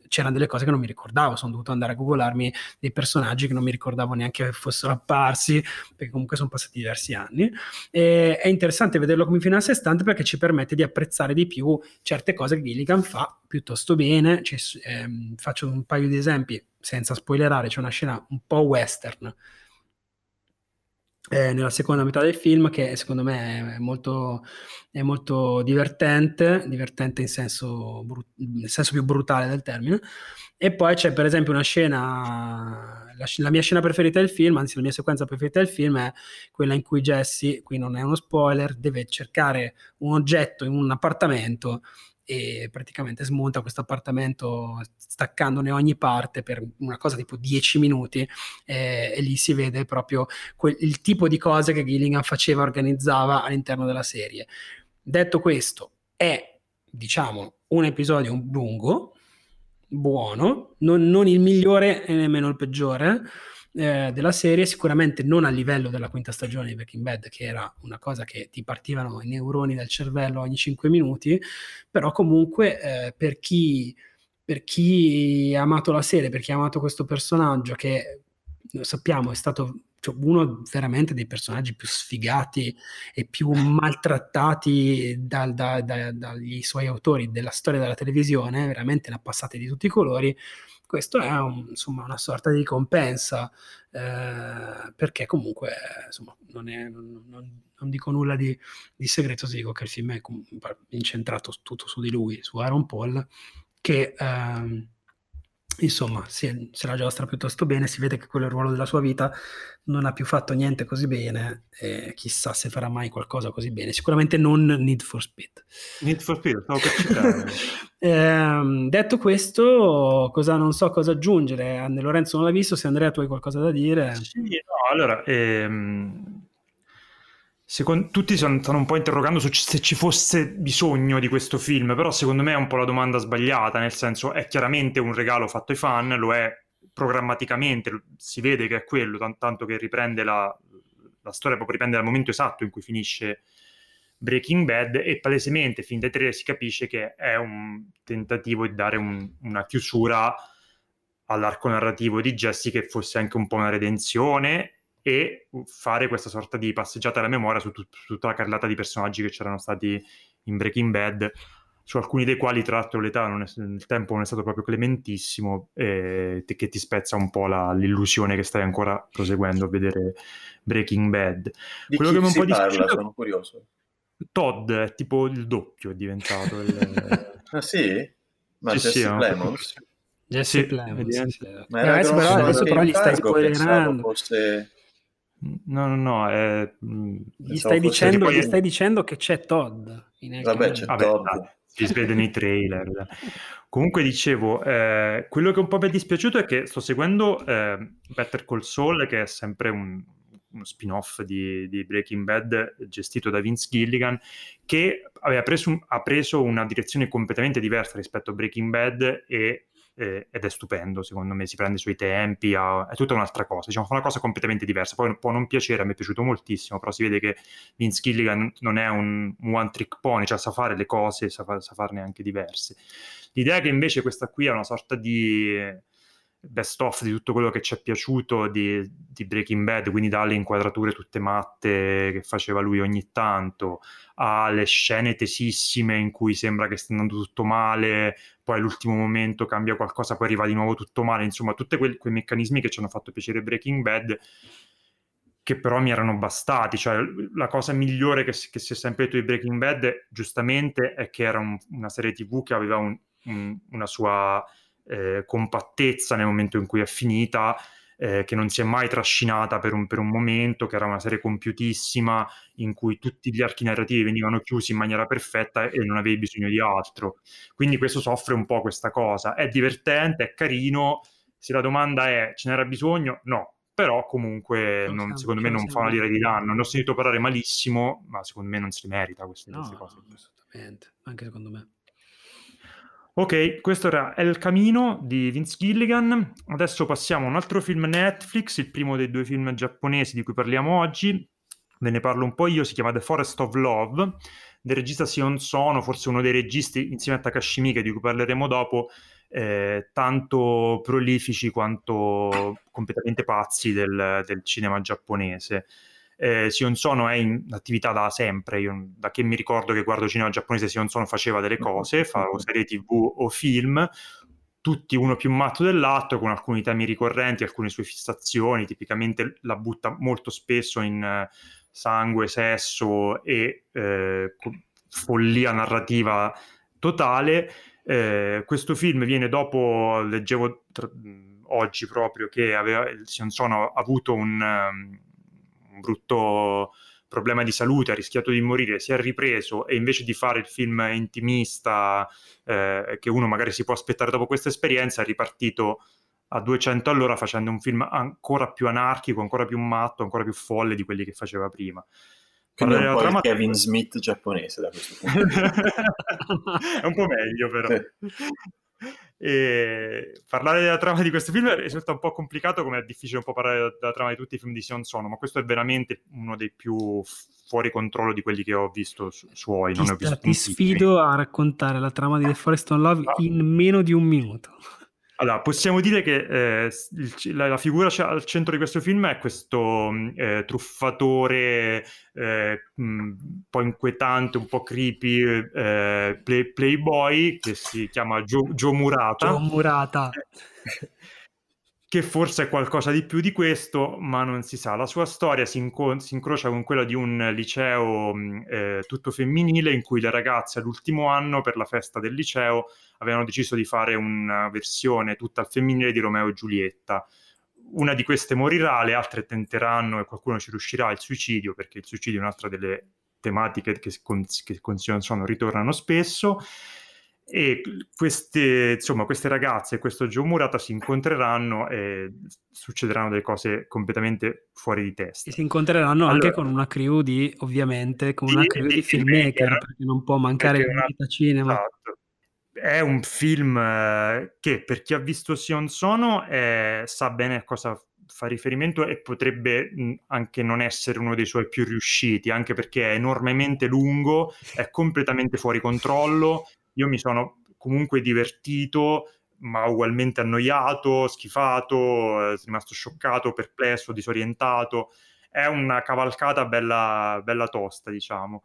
c'erano delle cose che non mi ricordavo, sono dovuto andare a googolarmi dei personaggi che non mi ricordavo neanche fossero apparsi, perché comunque sono passati diversi anni. E è interessante vederlo come film a sé stante perché ci permette di apprezzare di più certe cose che Gilligan fa piuttosto bene. Cioè, ehm, faccio un paio di esempi senza spoilerare, c'è una scena un po' western eh, nella seconda metà del film che secondo me è molto, è molto divertente, divertente in senso, nel senso più brutale del termine. E poi c'è per esempio una scena, la, la, mia scena preferita del film, anzi la mia sequenza preferita del film è quella in cui Jesse, qui non è uno spoiler, deve cercare un oggetto in un appartamento e praticamente smonta questo appartamento staccandone ogni parte per una cosa tipo 10 minuti eh, e lì si vede proprio quel, il tipo di cose che Gillingham faceva, organizzava all'interno della serie. Detto questo, è diciamo un episodio lungo, buono, non, non il migliore e nemmeno il peggiore, eh, della serie, sicuramente non a livello della quinta stagione di Breaking Bad, che era una cosa che ti partivano i neuroni dal cervello ogni 5 minuti, però comunque eh, per, chi, per chi ha amato la serie, per chi ha amato questo personaggio, che lo sappiamo è stato cioè, uno veramente dei personaggi più sfigati e più maltrattati dal, da, da, dagli suoi autori della storia della televisione, veramente ne ha passate di tutti i colori questo è un, insomma, una sorta di ricompensa, eh, perché comunque insomma, non, è, non, non, non, dico nulla di, di, segreto se dico che il film è incentrato tutto su di lui, su Aaron Paul, che... Eh, insomma, si, se la giostra piuttosto bene, si vede che quello è il ruolo della sua vita, non ha più fatto niente così bene, e chissà se farà mai qualcosa così bene, sicuramente non Need for Speed. Need for Speed, stavo per citare. eh, detto questo, cosa, non so cosa aggiungere, Anne Lorenzo non l'ha visto, se Andrea tu hai qualcosa da dire. Sì, no, allora, ehm Secondo, tutti stanno un po' interrogando su se ci fosse bisogno di questo film, però secondo me è un po' la domanda sbagliata, nel senso è chiaramente un regalo fatto ai fan, lo è programmaticamente, si vede che è quello, tant- tanto che riprende la, la storia, proprio riprende dal momento esatto in cui finisce Breaking Bad e palesemente fin dai tre si capisce che è un tentativo di dare un, una chiusura all'arco narrativo di Jesse che fosse anche un po' una redenzione e fare questa sorta di passeggiata alla memoria su, tut- su tutta la carrellata di personaggi che c'erano stati in Breaking Bad, su alcuni dei quali tra l'altro l'età non è, il tempo non è stato proprio clementissimo e che ti spezza un po' la, l'illusione che stai ancora proseguendo a vedere Breaking Bad. Di Quello che mi un po' parla, dispiaciuto... sono curioso. Todd è tipo il doppio è diventato. Il... ah sì? Ma sì, Jesse sì, Plemons? Jesse sì, Plemons. Sì. Ma eh, adesso, però, adesso però gli stai spoilerando. Fosse No, no, no. È... Mm, gli, stai dicendo, gli stai dicendo che c'è Todd. In Vabbè, c'è Vabbè, Todd. si vede nei trailer. Comunque dicevo, eh, quello che un po' mi è dispiaciuto è che sto seguendo eh, Better Call Saul, che è sempre un, uno spin-off di, di, Breaking Bad gestito da Vince Gilligan, che preso, ha preso una direzione completamente diversa rispetto a Breaking Bad e eh, ed è stupendo, secondo me, si prende i suoi tempi, ha, è tutta un'altra cosa, diciamo, fa una cosa completamente diversa, poi può non piacere, a me è piaciuto moltissimo, però si vede che Vince Gilligan non è un, one trick pony, cioè sa fare le cose, sa, sa farne anche diverse. L'idea che invece questa qui è una sorta di best of di tutto quello che ci è piaciuto di, di, Breaking Bad, quindi dalle inquadrature tutte matte che faceva lui ogni tanto, alle scene tesissime in cui sembra che stia andando tutto male, poi all'ultimo momento cambia qualcosa, poi arriva di nuovo tutto male, insomma, tutti quei, quei meccanismi che ci hanno fatto piacere Breaking Bad che però mi erano bastati, cioè la cosa migliore che, che si è sempre detto di Breaking Bad, giustamente, è che era un, una serie tv che aveva un, un, una sua eh, compattezza nel momento in cui è finita, eh, che non si è mai trascinata per un, per un, momento, che era una serie compiutissima in cui tutti gli archi narrativi venivano chiusi in maniera perfetta e non avevi bisogno di altro. Quindi questo soffre un po' questa cosa. È divertente, è carino. Se la domanda è ce n'era bisogno, no. Però comunque non, secondo me non fa una lira di danno. Ne ho sentito parlare malissimo, ma secondo me non si merita queste, no, queste cose. Assolutamente, anche secondo me. Ok, questo era El Camino di Vince Gilligan. Adesso passiamo a un altro film Netflix, il primo dei due film giapponesi di cui parliamo oggi. Ve ne parlo un po' io, si chiama The Forest of Love, del regista Sion Sono, forse uno dei registi insieme a Takashi Miike di cui parleremo dopo, eh, tanto prolifici quanto completamente pazzi del, del cinema giapponese eh, Sion Sono è in attività da sempre, io da che mi ricordo che guardo cinema giapponese Sion Sono faceva delle cose, fa o serie tv o film, tutti uno più matto dell'altro, con alcuni temi ricorrenti, alcune sue fissazioni, tipicamente la butta molto spesso in uh, sangue, sesso e uh, follia narrativa totale. Eh, questo film viene dopo, leggevo tra, oggi proprio che aveva, Sion Sono ha avuto un, um, un brutto problema di salute, ha rischiato di morire, si è ripreso e invece di fare il film intimista eh, che uno magari si può aspettare dopo questa esperienza, è ripartito a 200 all'ora facendo un film ancora più anarchico, ancora più matto, ancora più folle di quelli che faceva prima. Quindi è un po' trama... Kevin Smith giapponese da questo punto di vista. è un po' meglio però. E parlare della trama di questo film risulta un po' complicato, come è difficile un po' parlare della trama di tutti i film di Sion Sono, ma questo è veramente uno dei più fuori controllo di quelli che ho visto su- suoi. Ti, sta, ti sfido a raccontare la trama di The Forest on Love ah. in meno di un minuto. Allora, possiamo dire che eh, il, la, la, figura al centro di questo film è questo mm, eh, truffatore eh, un po' inquietante, un po' creepy eh, play, playboy che si chiama Joe, Joe Murata. Joe Murata. Che forse è qualcosa di più di questo, ma non si sa. La sua storia si, inco- si incrocia con quella di un liceo mm, eh, tutto femminile in cui le ragazze all'ultimo anno per la festa del liceo avevano deciso di fare una versione tutta al femminile di Romeo e Giulietta. Una di queste morirà, le altre tenteranno e qualcuno ci riuscirà il suicidio, perché il suicidio è un'altra delle tematiche che con, che con Sion ritornano spesso e queste, insomma, queste ragazze e questo Joe Murata si incontreranno e succederanno delle cose completamente fuori di testa. E si incontreranno allora, anche con una crew di, ovviamente, con una crew di, di filmmaker, perché non può mancare il una, cinema. Esatto. È un film eh, che per chi ha visto Sion Sono eh, sa bene a cosa fa riferimento e potrebbe anche non essere uno dei suoi più riusciti, anche perché è enormemente lungo, è completamente fuori controllo, io mi sono comunque divertito, ma ugualmente annoiato, schifato, eh, rimasto scioccato, perplesso, disorientato. È una cavalcata bella, bella tosta, diciamo.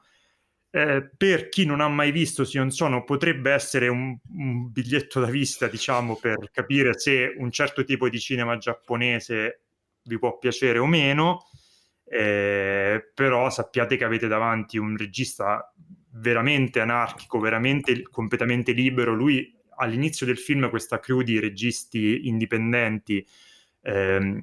Eh, per chi non ha mai visto Sion Sono potrebbe essere un, un, biglietto da vista, diciamo, per capire se un certo tipo di cinema giapponese vi può piacere o meno, eh, però sappiate che avete davanti un regista veramente anarchico, veramente completamente libero. Lui all'inizio del film, questa crew di registi indipendenti, ehm,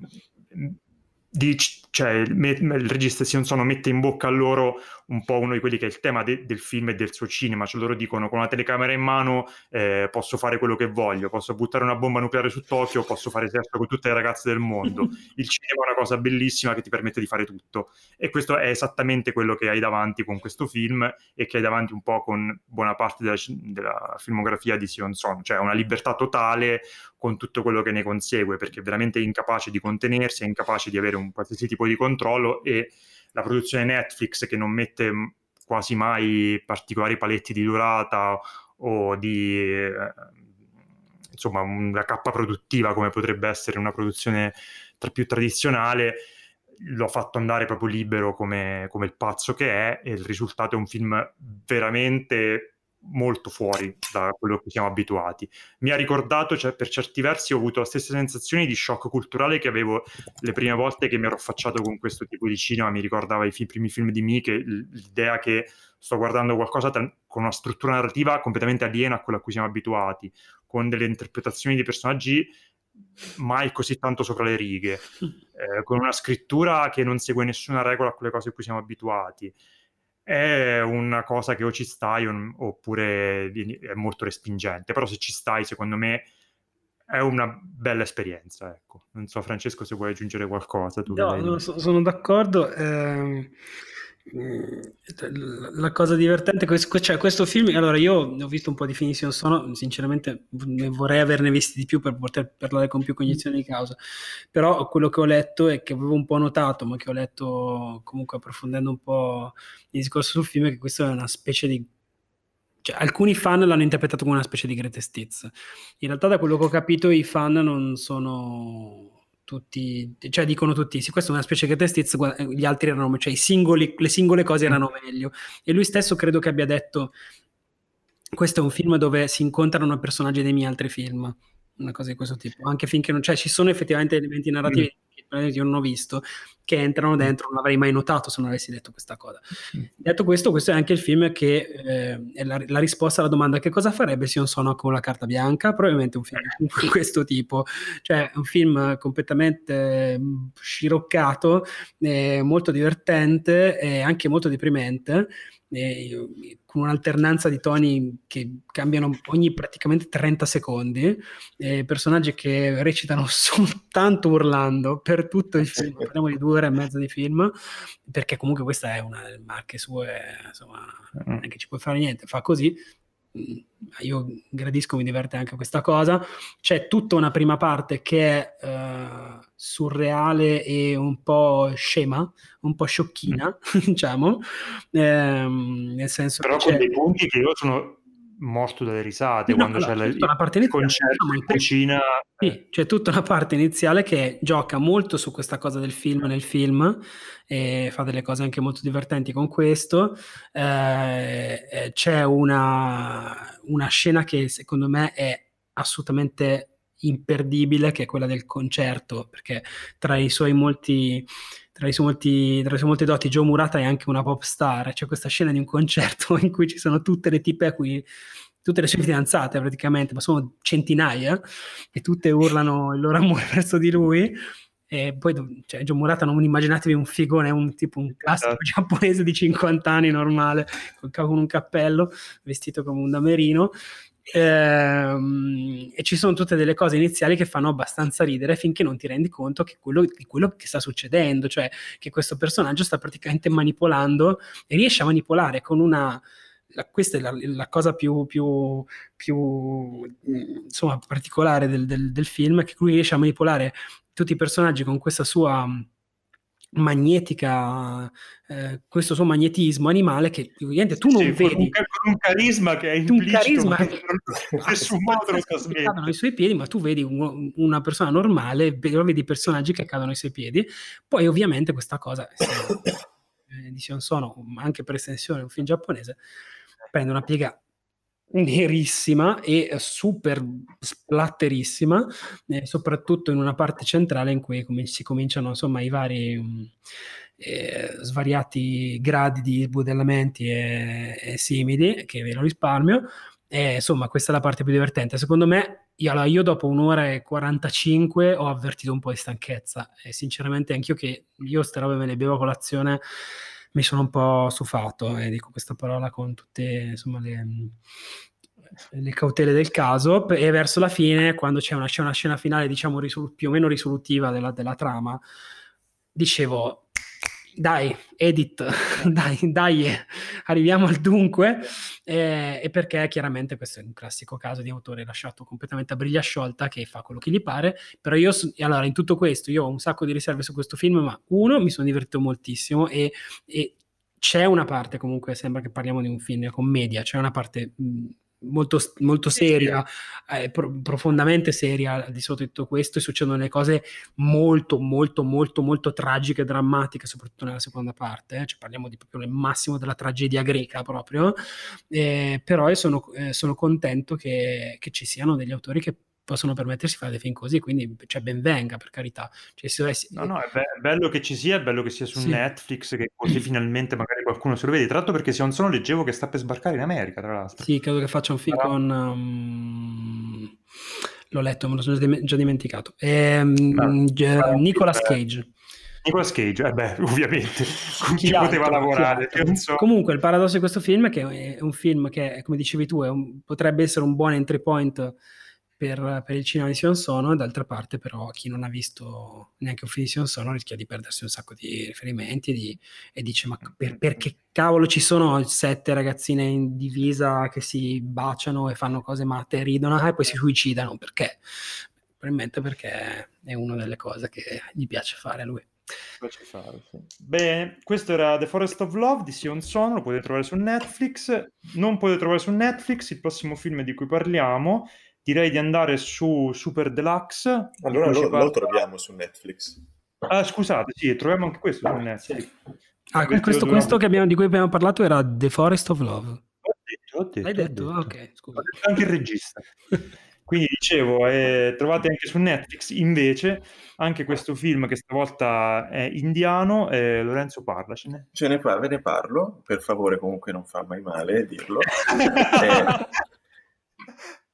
di cioè il, il regista Sion Sono mette in bocca a loro un po' uno di quelli che è il tema de- del film e del suo cinema, cioè loro dicono con una telecamera in mano eh, posso fare quello che voglio, posso buttare una bomba nucleare su Tokyo, posso fare sesso con tutte le ragazze del mondo, il cinema è una cosa bellissima che ti permette di fare tutto. E questo è esattamente quello che hai davanti con questo film e che hai davanti un po' con buona parte della, della filmografia di Sion Son, cioè una libertà totale con tutto quello che ne consegue perché è veramente incapace di contenersi, è incapace di avere un qualsiasi tipo di controllo e la produzione Netflix che non mette quasi mai particolari paletti di durata o di eh, insomma una cappa produttiva come potrebbe essere una produzione tra più tradizionale l'ho fatto andare proprio libero come, come il pazzo che è e il risultato è un film veramente molto fuori da quello a cui siamo abituati. Mi ha ricordato, cioè, per certi versi ho avuto la stessa sensazione di shock culturale che avevo le prime volte che mi ero affacciato con questo tipo di cinema, mi ricordava i fi- primi film di Miche, l'idea che sto guardando qualcosa tra- con una struttura narrativa completamente aliena a quella a cui siamo abituati, con delle interpretazioni di personaggi mai così tanto sopra le righe, eh, con una scrittura che non segue nessuna regola a quelle cose a cui siamo abituati è una cosa che o ci stai o, oppure è molto respingente, però se ci stai secondo me è una bella esperienza. Ecco. Non so Francesco se vuoi aggiungere qualcosa. Tu no, no sono d'accordo. Eh, la cosa divertente, cioè questo film, allora io ho visto un po' di Finissimo Sono, sinceramente vorrei averne visti di più per poter parlare con più cognizione di causa, però quello che ho letto e che avevo un po' notato, ma che ho letto comunque approfondendo un po' il discorso sul film, è che questo è una specie di cioè, alcuni fan l'hanno interpretato come una specie di greatest hits. In realtà, da quello che ho capito, i fan non sono tutti, cioè dicono tutti, sì, questa è una specie che testiz, gli altri erano, cioè i singoli, le singole cose erano mm. meglio. E lui stesso credo che abbia detto, questo è un film dove si incontrano personaggi dei miei altri film, una cosa di questo tipo, anche finché non, cioè ci sono effettivamente elementi narrativi mm io non ho visto, che entrano mm. dentro, non avrei mai notato se non avessi detto questa cosa. Mm. Detto questo, questo è anche il film che eh, è la, la, risposta alla domanda che cosa farebbe se non sono con la carta bianca? Probabilmente un film di questo tipo, cioè un film completamente mm, sciroccato, eh, molto divertente e anche molto deprimente eh, con un'alternanza di toni che cambiano ogni praticamente 30 secondi, eh, personaggi che recitano soltanto urlando per tutto il film, parliamo di due ore e mezza di film, perché comunque questa è una delle marche sue, insomma, mm. non è che ci puoi fare niente, fa così, io gradisco, mi diverte anche questa cosa. C'è tutta una prima parte che è uh, surreale e un po' scema, un po' sciocchina, mm. diciamo, ehm, nel senso Però con dei punti che io sono morto dalle risate no, quando allora, c'è la, parte il concerto in cucina. Sì, eh. c'è tutta una parte iniziale che gioca molto su questa cosa del film nel film e fa delle cose anche molto divertenti con questo. Eh, eh c'è una, una scena che secondo me è assolutamente imperdibile, che è quella del concerto, perché tra i suoi molti tra i, molti, tra i suoi molti doti Joe Murata è anche una pop star, c'è questa scena di un concerto in cui ci sono tutte le tipe a cui tutte le sue fidanzate praticamente, ma sono centinaia e tutte urlano il loro amore verso di lui e poi cioè, Joe Murata non immaginatevi un figone un tipo un classico esatto. giapponese di 50 anni normale con un cappello vestito come un damerino Ehm, e ci sono tutte delle cose iniziali che fanno abbastanza ridere finché non ti rendi conto che quello, di quello che sta succedendo, cioè che questo personaggio sta praticamente manipolando e riesce a manipolare con una... La, questa è la, la cosa più, più, più insomma, particolare del, del, del film, che lui riesce a manipolare tutti i personaggi con questa sua magnetica, eh, questo suo magnetismo animale che ovviamente tu non sì, vedi. Con un, con un carisma che è implicito, un carisma che nessun modo lo trasmette. cadono ai suoi piedi, ma tu vedi un, una persona normale, vedi personaggi che cadono ai suoi piedi. Poi ovviamente questa cosa, se, eh, di Sion Sono, anche per estensione un film giapponese, prende una piega nerissima e super splatterissima, eh, soprattutto in una parte centrale in cui com- si cominciano insomma i vari um, eh, svariati gradi di sbudellamenti e, e, simili, che ve lo risparmio. E, insomma, questa è la parte più divertente. Secondo me, io, allora, io dopo un'ora e 45 ho avvertito un po' di stanchezza e sinceramente anch'io che io ste robe me le bevo a colazione mi sono un po' stufato e dico questa parola con tutte insomma, le, le cautele del caso e verso la fine quando c'è una, c'è una scena finale diciamo risol- più o meno risolutiva della, della trama dicevo dai, edit, dai, dai, arriviamo al dunque, eh, e perché chiaramente questo è un classico caso di autore lasciato completamente a briglia sciolta che fa quello che gli pare, però io, allora, in tutto questo, io ho un sacco di riserve su questo film, ma uno, mi sono divertito moltissimo e, e c'è una parte, comunque sembra che parliamo di un film commedia, c'è una parte... Mh, molto, molto seria, eh, pro- profondamente seria di sotto tutto questo e succedono delle cose molto, molto, molto, molto tragiche e drammatiche, soprattutto nella seconda parte, eh. cioè parliamo di proprio il massimo della tragedia greca proprio, eh, però sono, eh, sono contento che, che ci siano degli autori che possono permettersi di fare dei film così, quindi cioè, ben venga per carità. Cioè, dovessi... No, no, è, be- bello che ci sia, è bello che sia su sì. Netflix, che così finalmente magari qualcuno se lo vede. Tra l'altro perché se non sono leggevo che sta per sbarcare in America, tra l'altro. Sì, credo che faccia un film Però... con... Um... L'ho letto, me lo sono già dimenticato. Ehm, no, Nicolas Cage. Nicolas Cage, eh beh, ovviamente, con chi, chi poteva lavorare. So. Comunque, il paradosso di questo film è che è un film che, come dicevi tu, un, potrebbe essere un buon entry point per, per, il cinema di Sion Sono, e d'altra parte però chi non ha visto neanche un film di Sion Sono rischia di perdersi un sacco di riferimenti e, di, e dice ma per, perché cavolo ci sono sette ragazzine in divisa che si baciano e fanno cose matte e ridono e poi si suicidano, perché? Probabilmente perché è una delle cose che gli piace fare a lui. Fare, sì. Bene, questo era The Forest of Love di Sion Sono, lo potete trovare su Netflix. Non potete trovare su Netflix il prossimo film di cui parliamo direi di andare su Super Deluxe. Allora lo, parla... lo, troviamo su Netflix. Ah, scusate, sì, troviamo anche questo su Netflix. Ah, questo, questo, questo abbiamo, di cui abbiamo parlato era The Forest of Love. Ho detto, ho detto. Hai detto? detto. ok, scusa. anche il regista. Quindi dicevo, eh, trovate anche su Netflix invece anche questo film che stavolta è indiano. Eh, Lorenzo, parlacene. Ce ne, ve ne parlo, per favore, comunque non fa mai male dirlo. eh,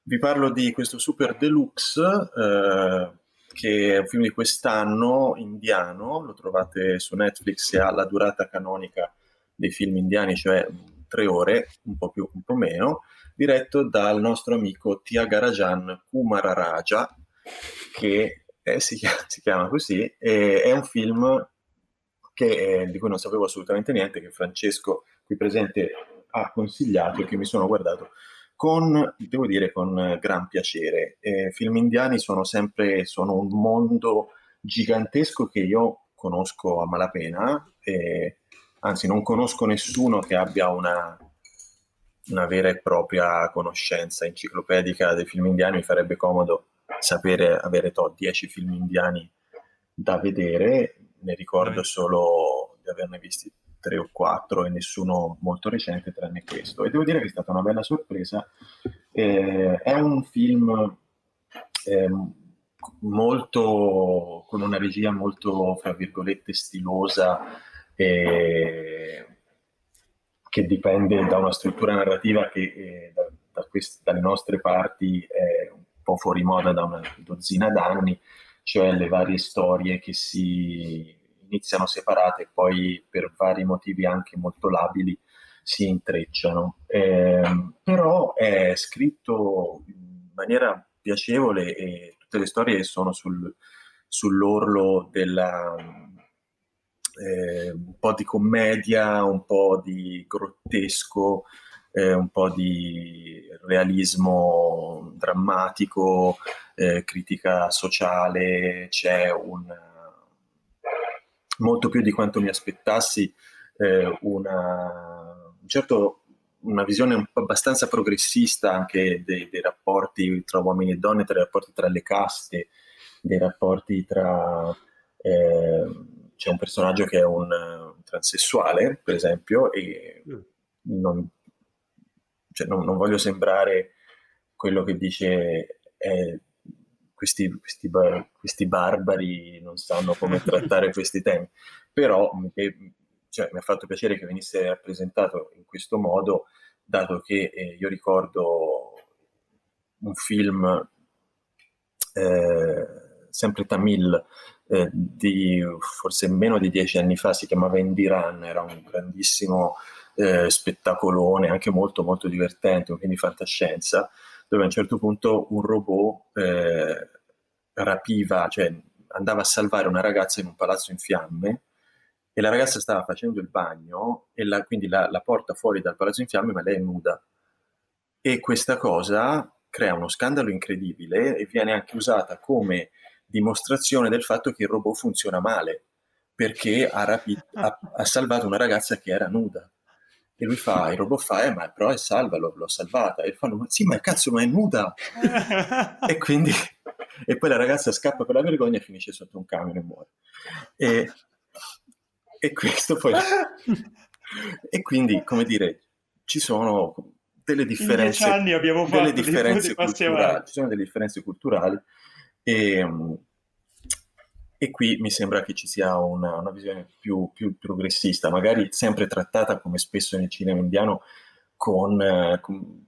vi parlo di questo Super Deluxe, eh, che è un film di quest'anno indiano, lo trovate su Netflix e ha la durata canonica dei film indiani, cioè tre ore, un po' più, un po' meno, diretto dal nostro amico Tiagarajan Kumararaja, che eh, si, chiama, si, chiama, così, è un film che, eh, di cui non sapevo assolutamente niente, che Francesco qui presente ha consigliato e che mi sono guardato con, devo dire, con gran piacere. Eh, film indiani sono sempre sono un mondo gigantesco che io conosco a malapena, eh, anzi non conosco nessuno che abbia una, una vera e propria conoscenza enciclopedica dei film indiani, mi farebbe comodo sapere avere to 10 film indiani da vedere, ne ricordo solo di averne visti tre o quattro e nessuno molto recente tranne questo. E devo dire che è stata una bella sorpresa. Eh, è un film eh, molto con una regia molto, fra virgolette, stilosa. Eh, che dipende da una struttura narrativa che eh, da, da quest- dalle nostre parti è un po' fuori moda da una dozzina d'anni, cioè le varie storie che si iniziano separate e poi per vari motivi anche molto labili si intrecciano. Eh, però è scritto in maniera piacevole e tutte le storie sono sul, sull'orlo della eh, un po' di commedia, un po' di grottesco, eh, un po' di realismo drammatico, eh, critica sociale, c'è un molto più di quanto mi aspettassi, eh, una, certo, una visione abbastanza progressista anche dei, dei, rapporti tra uomini e donne, tra i rapporti tra le caste, dei rapporti tra... Eh, c'è un personaggio che è un, un transessuale, per esempio, e mm. non, cioè non, non, voglio sembrare quello che dice eh, questi, questi, bar, questi, barbari non sanno come trattare questi temi, però eh, cioè, mi ha fatto piacere che venisse rappresentato in questo modo, dato che eh, io ricordo un film eh, sempre Tamil eh, di forse meno di dieci anni fa, si chiamava Indiran, era un grandissimo eh, spettacolone, anche molto molto divertente, un film di fantascienza, dove a un certo punto un robot eh, rapiva, cioè andava a salvare una ragazza in un palazzo in fiamme e la ragazza stava facendo il bagno e la, quindi la, la porta fuori dal palazzo in fiamme ma lei è nuda. E questa cosa crea uno scandalo incredibile e viene anche usata come dimostrazione del fatto che il robot funziona male perché ha, rapi- ha, ha salvato una ragazza che era nuda. E lui fa, il robot fa, eh, ma però è salva, l'ho, l'ho salvata. E fanno, sì, ma cazzo, ma è nuda. e quindi, e poi la ragazza scappa per la vergogna e finisce sotto un camion e muore. E, e questo poi... e quindi, come dire, ci sono delle differenze, anni abbiamo delle differenze culturali, ci sono delle differenze culturali e, e qui mi sembra che ci sia una, una visione più, più, progressista, magari sempre trattata come spesso nel cinema indiano con, eh, con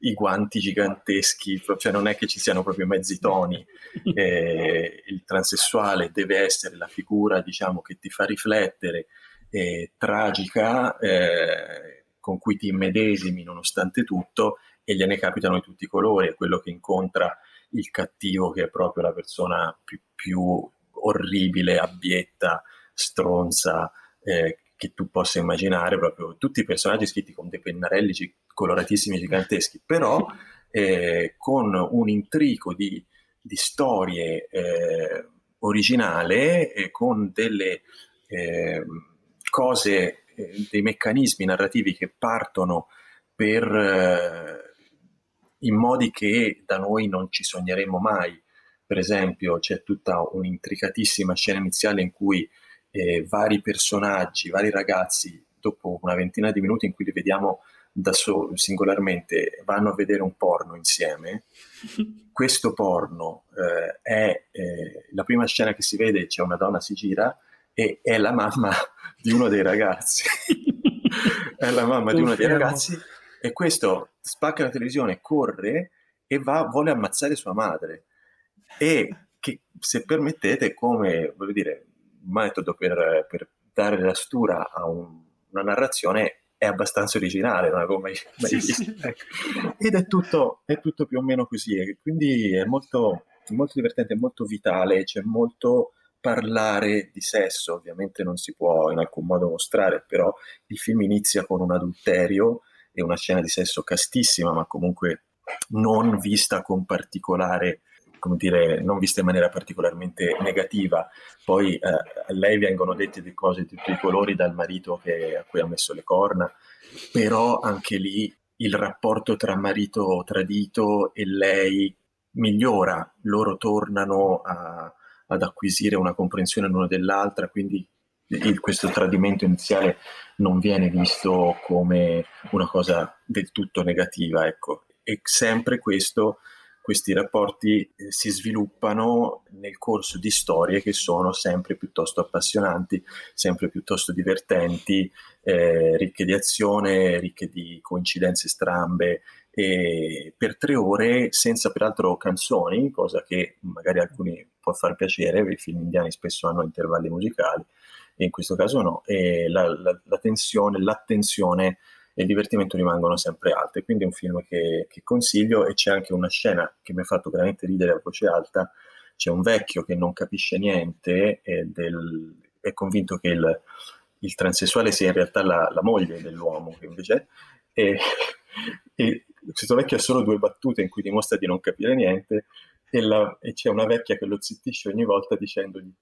i guanti giganteschi, cioè non è che ci siano proprio mezzi toni. Eh, il transessuale deve essere la figura, diciamo, che ti fa riflettere, eh, tragica, eh, con cui ti immedesimi nonostante tutto, e gliene capitano di tutti i colori, è quello che incontra il cattivo che è proprio la persona più, più orribile, abietta, stronza eh, che tu possa immaginare, proprio tutti i personaggi scritti con dei pennarelli gi- coloratissimi giganteschi, però eh, con un intrico di, di storie eh, originale e con delle eh, cose, eh, dei meccanismi narrativi che partono per eh, in modi che da noi non ci sogneremmo mai. Per esempio, c'è tutta un'intricatissima scena iniziale in cui eh, vari personaggi, vari ragazzi, dopo una ventina di minuti in cui li vediamo da solo, singolarmente, vanno a vedere un porno insieme. Questo porno eh, è eh, la prima scena che si vede, c'è una donna si gira e è la mamma di uno dei ragazzi. è la mamma di uno dei ragazzi e questo spacca la televisione, corre e va, vuole ammazzare sua madre. E che, se permettete, come voglio dire, metodo per, per dare la stura a un, una narrazione è abbastanza originale, non avevo mai, mai sì, visto. Sì. Ecco. Ed è tutto, è tutto, più o meno così, quindi è molto, molto divertente, molto vitale, c'è molto parlare di sesso, ovviamente non si può in alcun modo mostrare, però il film inizia con un adulterio e una scena di sesso castissima, ma comunque non vista con particolare come dire, non vista in maniera particolarmente negativa. Poi eh, a lei vengono dette delle cose di tutti i colori dal marito che, a cui ha messo le corna, però anche lì il rapporto tra marito tradito e lei migliora, loro tornano a, ad acquisire una comprensione l'uno dell'altra, quindi il, questo tradimento iniziale non viene visto come una cosa del tutto negativa, ecco. E sempre questo, questi rapporti eh, si sviluppano nel corso di storie che sono sempre piuttosto appassionanti, sempre piuttosto divertenti, eh, ricche di azione, ricche di coincidenze strambe, e per tre ore senza peraltro canzoni, cosa che magari a alcuni può far piacere, i film indiani spesso hanno intervalli musicali, e in questo caso no, e la, la, la tensione, l'attenzione e il divertimento rimangono sempre alte, quindi è un film che, che, consiglio e c'è anche una scena che mi ha fatto veramente ridere a voce alta, c'è un vecchio che non capisce niente e del, è convinto che il, il, transessuale sia in realtà la, la moglie dell'uomo, che invece è, e, e questo vecchio ha solo due battute in cui dimostra di non capire niente e, la, e c'è una vecchia che lo zittisce ogni volta dicendogli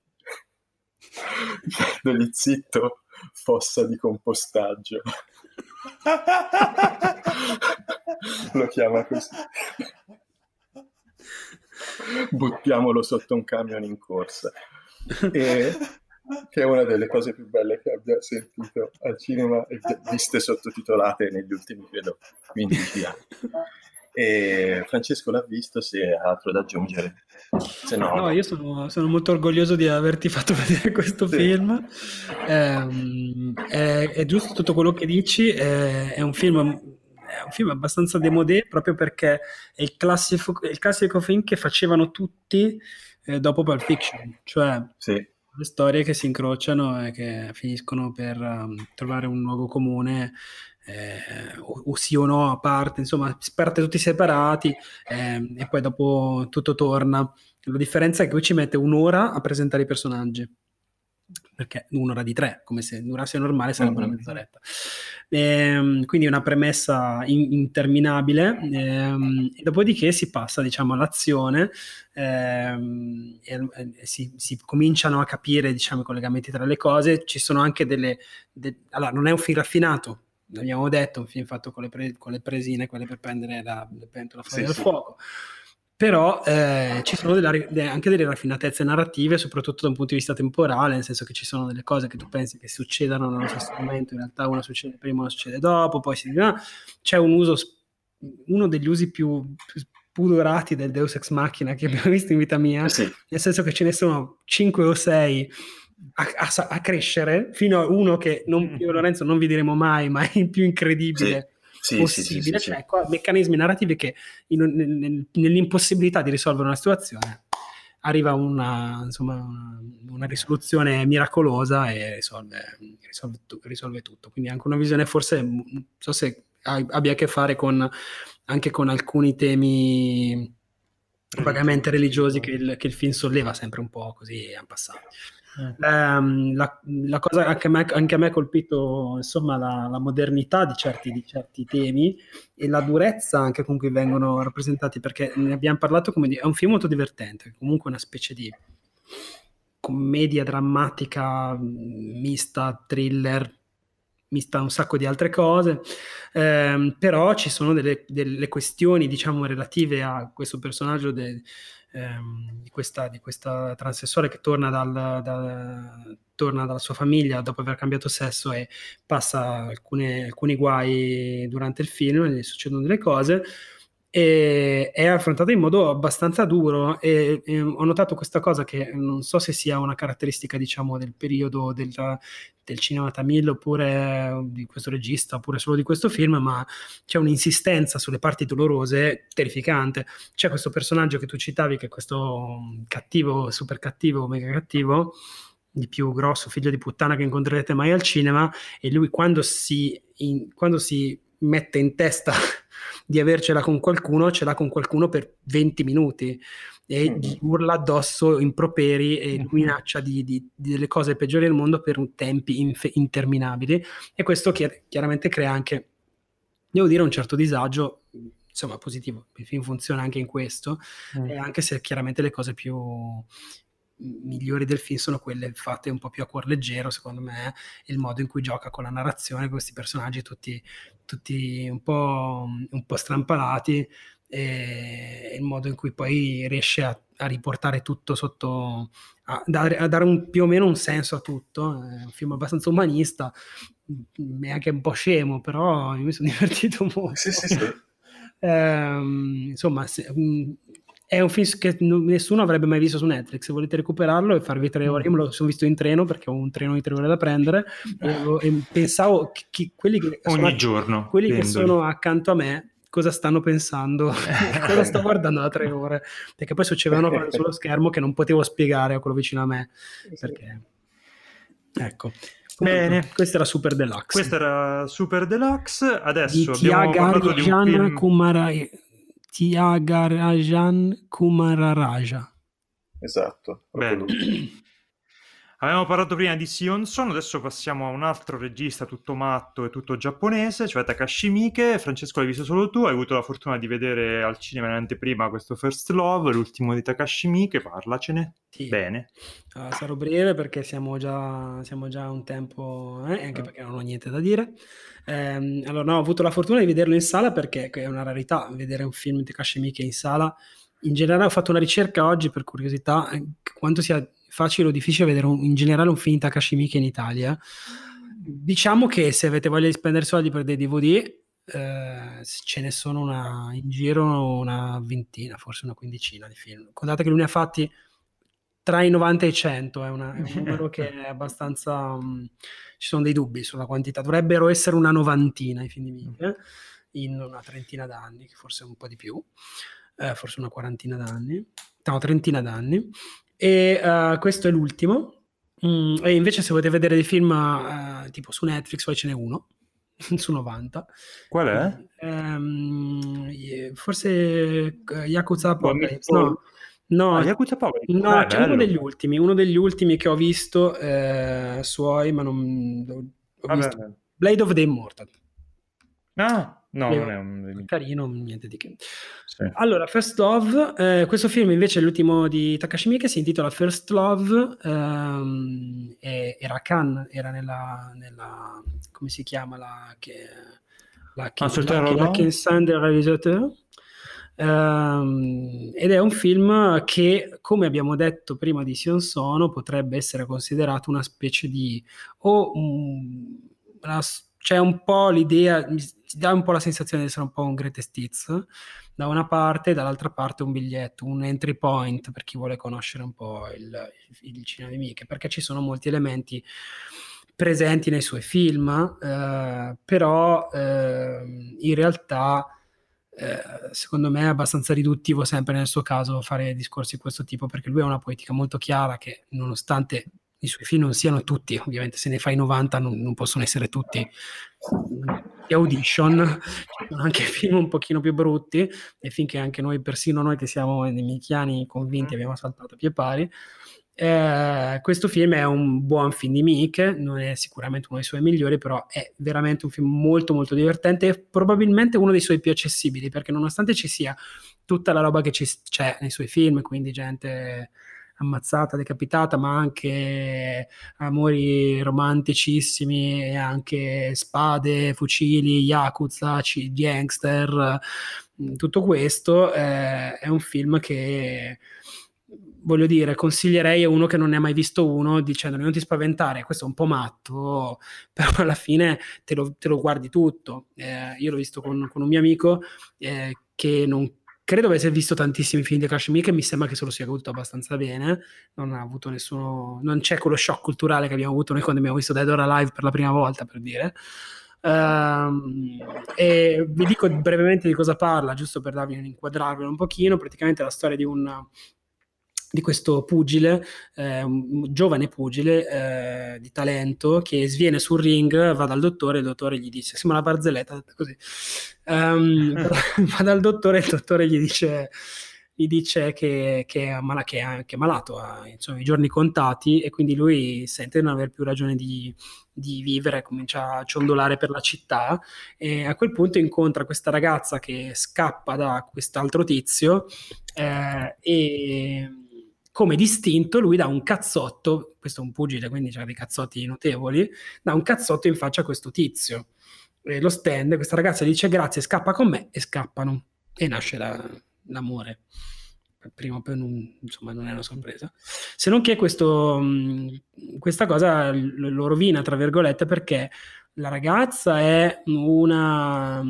Dogli zitto, fossa di compostaggio. Lo chiama così. Buttiamolo sotto un camion in corsa. E, che è una delle cose più belle che abbia sentito al cinema e viste sottotitolate negli ultimi, credo, 15 anni. E Francesco l'ha visto, se ha altro da aggiungere. Se no, no, io sono, sono, molto orgoglioso di averti fatto vedere questo sì. film. Eh, è, è, giusto tutto quello che dici, è, è un film è un film abbastanza demodé proprio perché è il classico, il classico film che facevano tutti eh, dopo Pulp Fiction, cioè sì. le storie che si incrociano e che finiscono per um, trovare un luogo comune eh, o, o, sì o no a parte, insomma, parte tutti separati eh, e poi dopo tutto torna. La differenza è che lui ci mette un'ora a presentare i personaggi perché un'ora di tre, come se durasse normale sarebbe mm-hmm. una mezz'oretta. Ehm, quindi una premessa in- interminabile, ehm, dopodiché si passa diciamo, all'azione ehm, e, e si, si, cominciano a capire diciamo, i collegamenti tra le cose. Ci sono anche delle... De- allora, non è un film raffinato, l'abbiamo detto, un film fatto con le, pre- con le presine, quelle per prendere la, la pentola fuori sì, dal sì. fuoco però eh, ci sono delle, anche delle raffinatezze narrative, soprattutto da un punto di vista temporale, nel senso che ci sono delle cose che tu pensi che succedano nello stesso momento, in realtà una succede prima, una succede dopo, poi si dice, c'è un uso, uno degli usi più, più pudorati del Deus Ex Machina che abbiamo visto in vita mia, sì. nel senso che ce ne sono 5 o 6 a, a, a, crescere, fino a uno che non, io e Lorenzo non vi diremo mai, ma è il più incredibile. Sì sì, possibile, sì, sì, cioè meccanismi narrativi che in, nel, nell'impossibilità di risolvere una situazione arriva una, insomma, una, una risoluzione miracolosa e risolve, risolve, risolve, tutto. Quindi anche una visione forse, non so se abbia a che fare con, anche con alcuni temi vagamente religiosi che il, che il film solleva sempre un po' così a passato. Um, la, la, cosa anche a me, anche a me ha colpito insomma la, la modernità di certi, di certi, temi e la durezza anche con cui vengono rappresentati perché ne abbiamo parlato come di, è un film molto divertente comunque una specie di commedia drammatica mista thriller mista un sacco di altre cose. Um, però ci sono delle, delle, questioni diciamo relative a questo personaggio de, ehm, di, questa, di, questa, transessuale che torna, dal, da, torna, dalla sua famiglia dopo aver cambiato sesso e passa alcune, alcuni guai durante il film, gli succedono delle cose e è affrontata in modo abbastanza duro e, e, ho notato questa cosa che non so se sia una caratteristica diciamo del periodo del, del cinema tamil oppure di questo regista oppure solo di questo film ma c'è un'insistenza sulle parti dolorose terrificante. C'è questo personaggio che tu citavi che è questo cattivo super cattivo mega cattivo di più grosso figlio di puttana che incontrerete mai al cinema e lui quando si, in, quando si mette in testa di avercela con qualcuno, ce l'ha con qualcuno per 20 minuti e mm. gli urla addosso improperi e mm. minaccia di, di, di, delle cose peggiori del mondo per tempi inf- interminabili e questo chiar- chiaramente crea anche, devo dire, un certo disagio insomma positivo, il film funziona anche in questo, mm. anche se chiaramente le cose più, migliori del film sono quelle fatte un po' più a cuor leggero, secondo me, il modo in cui gioca con la narrazione, questi personaggi tutti, tutti un, po', un po' strampalati e il modo in cui poi riesce a, a riportare tutto sotto, a dare, a dare un, più o meno un senso a tutto. È un film abbastanza umanista, è anche un po' scemo, però mi sono divertito molto. Sì, sì, sì. Eh, insomma, se, è un film che nessuno avrebbe mai visto su Netflix. Se volete recuperarlo e farvi tre ore, io me lo sono visto in treno perché ho un treno di tre ore da prendere. E, e pensavo che, che quelli che ogni sono, giorno quelli che sono accanto a me cosa stanno pensando, cosa sto guardando da tre ore. Perché poi succedevano cose sullo schermo che non potevo spiegare a quello vicino a me. Perché, ecco. Bene, questa era Super Deluxe. Questa era Super Deluxe. Adesso di abbiamo parlato di un film... Kumarai Tyagarajan Kumararaja. Esatto. Bene. Avevamo parlato prima di Sion Son, adesso passiamo a un altro regista tutto matto e tutto giapponese, cioè Takashi Miike. Francesco, l'hai visto solo tu, hai avuto la fortuna di vedere al cinema in anteprima questo First Love, l'ultimo di Takashi Miike, parlacene. Sì. Bene. Uh, sarò breve perché siamo già, siamo già un tempo, eh, anche perché non ho niente da dire. Eh, allora, no, ho avuto la fortuna di vederlo in sala perché è una rarità vedere un film di Takashi Miike in sala. In generale ho fatto una ricerca oggi per curiosità eh, quanto sia facile o difficile vedere un, in generale un film Takashi Miike in Italia. Diciamo che se avete voglia di spendere soldi per dei DVD, eh, ce ne sono una, in giro una ventina, forse una quindicina di film. Contate che lui ne ha fatti tra i 90 e i 100, è, una, è un numero che è abbastanza... Um, ci sono dei dubbi sulla quantità, dovrebbero essere una novantina i film di Miike. in una trentina d'anni, forse un po' di più, eh, forse una quarantina d'anni, no, trentina d'anni. E uh, questo è l'ultimo. Mm, e invece se volete vedere dei film uh, tipo su Netflix, poi ce n'è uno su 90. Qual è? Um, forse Yakuza Apocalypse. No, no, ah, Yakuza Apocalypse. No, eh, c'è bello. uno degli ultimi, uno degli ultimi che ho visto eh, suoi, ma non... Ho visto. Blade of the Immortal. Ah, No, non è un... Carino, niente di che. Sì. Allora, First Love, eh, questo film invece è l'ultimo di Takashi Miike, si intitola First Love, ehm, era Cannes, era nella, nella, come si chiama la che, la, che, ah, la, la Ken Sander realizzatore. Um, ed è un film che, come abbiamo detto prima di Sion Sono, potrebbe essere considerato una specie di o um, una c'è un po' l'idea, ti dà un po' la sensazione di essere un po' un greatest hits. Da una parte, dall'altra parte un biglietto, un entry point per chi vuole conoscere un po' il, il cinema di Miche, perché ci sono molti elementi presenti nei suoi film, eh, però eh, in realtà eh, secondo me è abbastanza riduttivo sempre nel suo caso fare discorsi di questo tipo, perché lui ha una poetica molto chiara che nonostante i suoi film non siano tutti, ovviamente se ne fai 90 non, non possono essere tutti di audition, ci sono anche film un pochino più brutti e finché anche noi, persino noi che siamo dei michiani convinti abbiamo saltato a pie pari. Eh, questo film è un buon film di Mick, non è sicuramente uno dei suoi migliori, però è veramente un film molto molto divertente e probabilmente uno dei suoi più accessibili, perché nonostante ci sia tutta la roba che ci, c'è nei suoi film, quindi gente ammazzata, decapitata, ma anche amori romanticissimi anche spade, fucili, yakuza, gangster, mm, tutto questo eh, è un film che voglio dire, consiglierei a uno che non ne ha mai visto uno dicendogli non ti spaventare, questo è un po' matto, però alla fine te lo, te lo guardi tutto. Eh, io l'ho visto con, con un mio amico eh, che non credo avesse visto tantissimi film di Kashmir che mi sembra che se lo sia goduto abbastanza bene. Non ha avuto nessuno non c'è quello shock culturale che abbiamo avuto noi quando abbiamo visto Dead or Alive per la prima volta per dire. Um, e vi dico brevemente di cosa parla giusto per darvi un inquadrarvelo un pochino. Praticamente la storia di un di questo pugile, eh, un giovane pugile eh, di talento che sviene sul ring, va dal dottore, il dottore gli dice, sembra una barzelletta, così, um, va dal dottore, il dottore gli dice, gli dice che, che, è mal- che, è, che, è, malato, ha insomma, i giorni contati e quindi lui sente di non aver più ragione di, di vivere, comincia a ciondolare per la città e a quel punto incontra questa ragazza che scappa da quest'altro tizio eh, e come distinto lui dà un cazzotto, questo è un pugile quindi ha dei cazzotti notevoli, dà un cazzotto in faccia a questo tizio. E lo stand, questa ragazza dice grazie, scappa con me e scappano e nasce la, l'amore. Prima o poi non, insomma, non è una sorpresa. Se non che questo, questa cosa lo rovina, tra virgolette, perché la ragazza è una,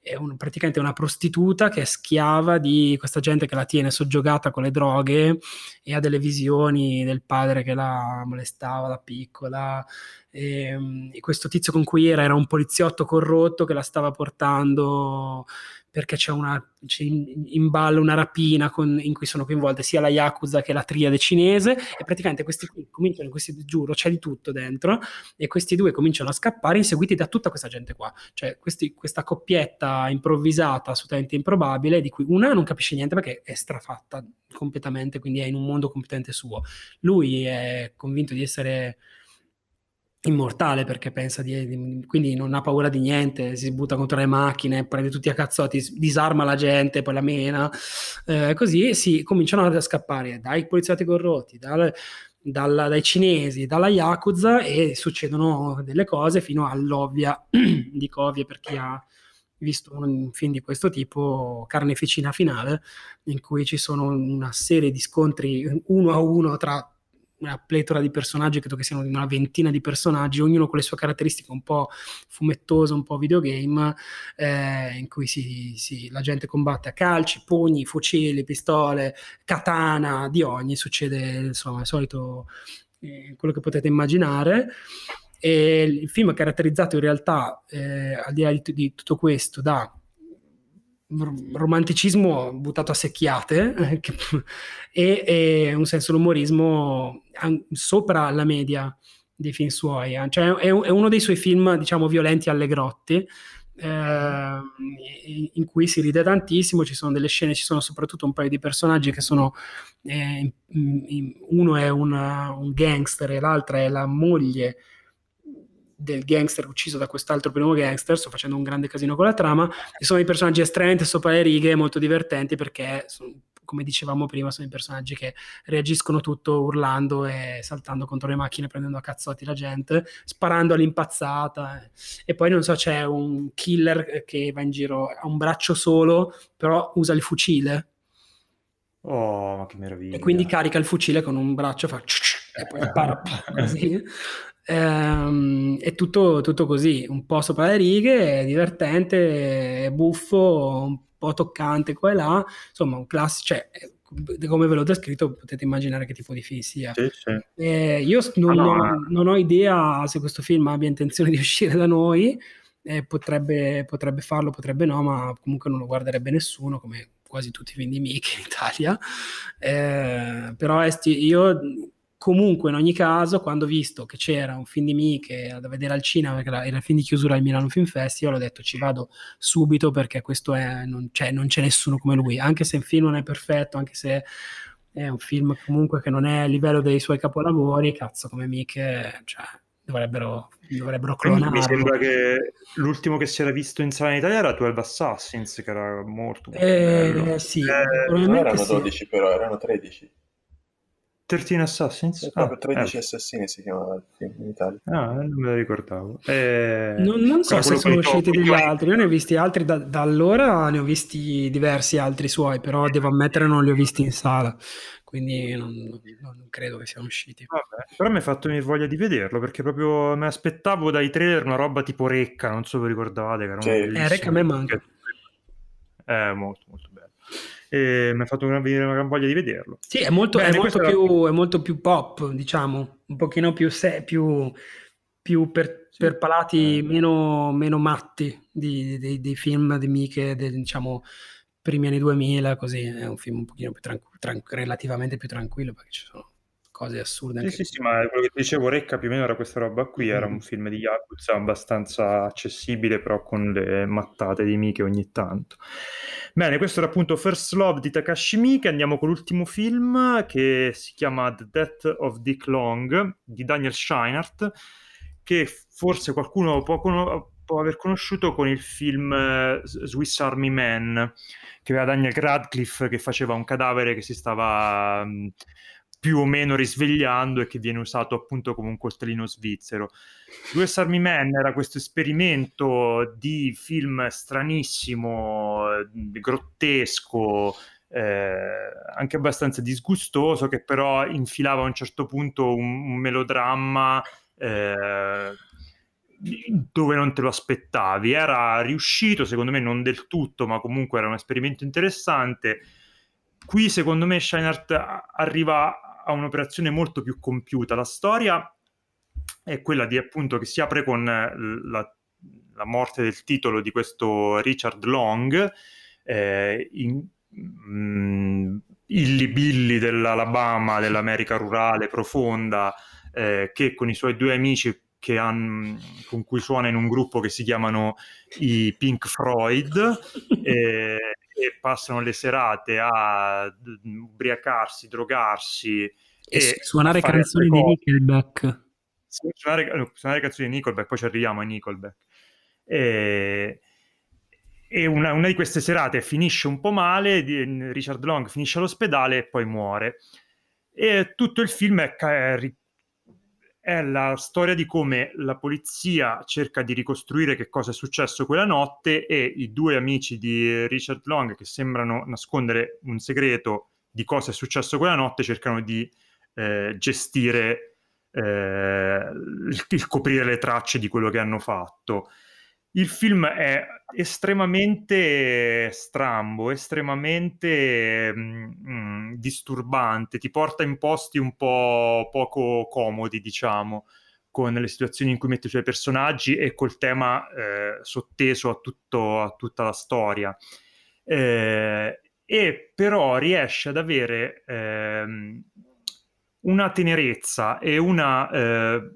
è un, praticamente una prostituta che è schiava di questa gente che la tiene soggiogata con le droghe e ha delle visioni del padre che la molestava da piccola. E, e questo tizio con cui era era un poliziotto corrotto che la stava portando perché c'è, una, c'è in ballo una rapina con, in cui sono coinvolte sia la Yakuza che la triade cinese e praticamente questi qui cominciano, questi, giuro, c'è di tutto dentro e questi due cominciano a scappare inseguiti da tutta questa gente qua, cioè questi, questa coppietta improvvisata, assolutamente improbabile, di cui una non capisce niente perché è strafatta completamente, quindi è in un mondo completamente suo. Lui è convinto di essere immortale perché pensa di, di, quindi non ha paura di niente, si butta contro le macchine, prende tutti a cazzotti, disarma la gente, poi la mena, eh, così si cominciano a scappare dai poliziotti corrotti, dal, dalla, dai cinesi, dalla Yakuza e succedono delle cose fino all'ovvia, dico ovvia per chi ha visto un film di questo tipo, Carneficina Finale, in cui ci sono una serie di scontri uno a uno tra una pletora di personaggi, credo che siano una ventina di personaggi, ognuno con le sue caratteristiche un po' fumettose, un po' videogame, eh, in cui si, si, la gente combatte a calci, pugni, fucili, pistole, katana, di ogni, succede insomma il solito eh, quello che potete immaginare. E il film è caratterizzato in realtà, eh, al di là di, di, tutto questo, da romanticismo buttato a secchiate eh, e, e, un senso dell'umorismo sopra la media dei film suoi. Eh. Cioè, è, è, uno dei suoi film, diciamo, violenti alle grotte, eh, in cui si ride tantissimo, ci sono delle scene, ci sono soprattutto un paio di personaggi che sono, eh, uno è una, un gangster e l'altra è la moglie del gangster ucciso da quest'altro primo gangster, sto facendo un grande casino con la trama, e sono i personaggi estremamente sopra le righe, molto divertenti perché, sono, come dicevamo prima, sono i personaggi che reagiscono tutto urlando e saltando contro le macchine, prendendo a cazzotti la gente, sparando all'impazzata. E poi, non so, c'è un killer che va in giro, ha un braccio solo, però usa il fucile. Oh, ma che meraviglia. E quindi carica il fucile con un braccio e fa... E poi spara così. Ehm, è tutto, tutto, così, un po' sopra le righe, è divertente, buffo, un po' toccante qua e là, insomma un classico, cioè come ve l'ho descritto potete immaginare che tipo di film sia. Sì, sì. Eh, io non, ah, no, ho, non, ho, idea se questo film abbia intenzione di uscire da noi, eh, potrebbe, potrebbe, farlo, potrebbe no, ma comunque non lo guarderebbe nessuno, come quasi tutti i film di Mickey in Italia. Eh, però esti, io comunque in ogni caso quando ho visto che c'era un film di Miche da vedere al cinema perché era il film di chiusura del Milano Film Festival ho detto ci vado subito perché questo è non, cioè, non c'è nessuno come lui. Anche se il film non è perfetto anche se è un film comunque che non è a livello dei suoi capolavori cazzo come Miche cioè, dovrebbero, dovrebbero clonarlo mi sembra che l'ultimo che si era visto in sala in Italia era 12 Assassins che era molto, molto eh, bello. sì, eh, non erano 12 sì. però erano 13 13 Assassins? È proprio 13 ah, Assassini si chiamava il film in Italia. Ah, non me lo ricordavo. Eh, non, non, so se sono usciti degli altri, io ne ho visti altri da, da, allora, ne ho visti diversi altri suoi, però devo ammettere non li ho visti in sala, quindi non, non, non credo che siano usciti. Vabbè, però mi ha fatto voglia di vederlo, perché proprio mi aspettavo dai trailer una roba tipo Recca, non so se vi ricordate. Che era sì. Eh, Recca a me manca. Eh, molto, molto e mi ha fatto venire una gran voglia di vederlo. Sì, è molto, Bene, è molto, più, è molto più, pop, diciamo, un pochino più, se, più, più per, sì. per, palati meno, meno matti dei, dei film di Miche, del, diciamo, primi anni 2000, così è un film un pochino più tranqu- tranqu- relativamente più tranquillo perché ci sono cose assurde. Sì, sì, sì, ma quello che ti dicevo, Recca più o meno era questa roba qui, mm. era un film di Yakuza abbastanza accessibile, però con le mattate di Mike ogni tanto. Bene, questo era appunto First Love di Takashi Miike, andiamo con l'ultimo film che si chiama The Death of Dick Long di Daniel Scheinert, che forse qualcuno può, con- può aver conosciuto con il film uh, Swiss Army Man, che aveva Daniel Radcliffe che faceva un cadavere che si stava... Um, più o meno risvegliando e che viene usato appunto come un coltellino svizzero. US Army Man era questo esperimento di film stranissimo, grottesco, eh, anche abbastanza disgustoso, che però infilava a un certo punto un, un melodramma eh, dove non te lo aspettavi. Era riuscito, secondo me, non del tutto, ma comunque era un esperimento interessante. Qui, secondo me, Scheinert arriva ha un'operazione molto più compiuta. La storia è quella di appunto che si apre con eh, la, la morte del titolo di questo Richard Long, eh, in, mm, illibilli dell'Alabama, dell'America rurale profonda, eh, che con i suoi due amici han, con cui suona in un gruppo che si chiamano i Pink Floyd. Eh, e passano le serate a ubriacarsi, drogarsi e, e suonare canzoni di Nickelback. Suonare, suonare, canzoni di Nickelback, poi ci arriviamo a Nickelback. E, e una, una, di queste serate finisce un po' male, Richard Long finisce all'ospedale e poi muore. E tutto il film è, è la storia di come la polizia cerca di ricostruire che cosa è successo quella notte e i due amici di Richard Long che sembrano nascondere un segreto di cosa è successo quella notte cercano di eh, gestire eh, il, il, coprire le tracce di quello che hanno fatto. Il film è estremamente strambo, estremamente mh, mm, disturbante, ti porta in posti un po' poco comodi, diciamo, con le situazioni in cui mette i suoi personaggi e col tema eh, sotteso a, tutto, a, tutta la storia. Eh, e però riesce ad avere ehm, una tenerezza e una eh,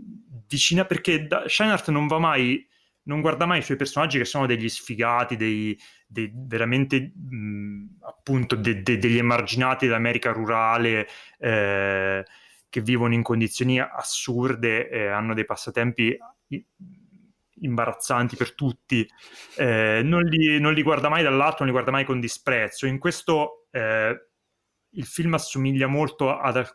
vicina perché da, Scheinert non va mai non guarda mai i suoi personaggi che sono degli sfigati, dei, dei veramente mh, appunto de, de, degli emarginati dell'America rurale eh, che vivono in condizioni assurde e hanno dei passatempi imbarazzanti per tutti, eh, non, li, non, li, guarda mai dall'alto, non li guarda mai con disprezzo. In questo eh, il film assomiglia molto ad, e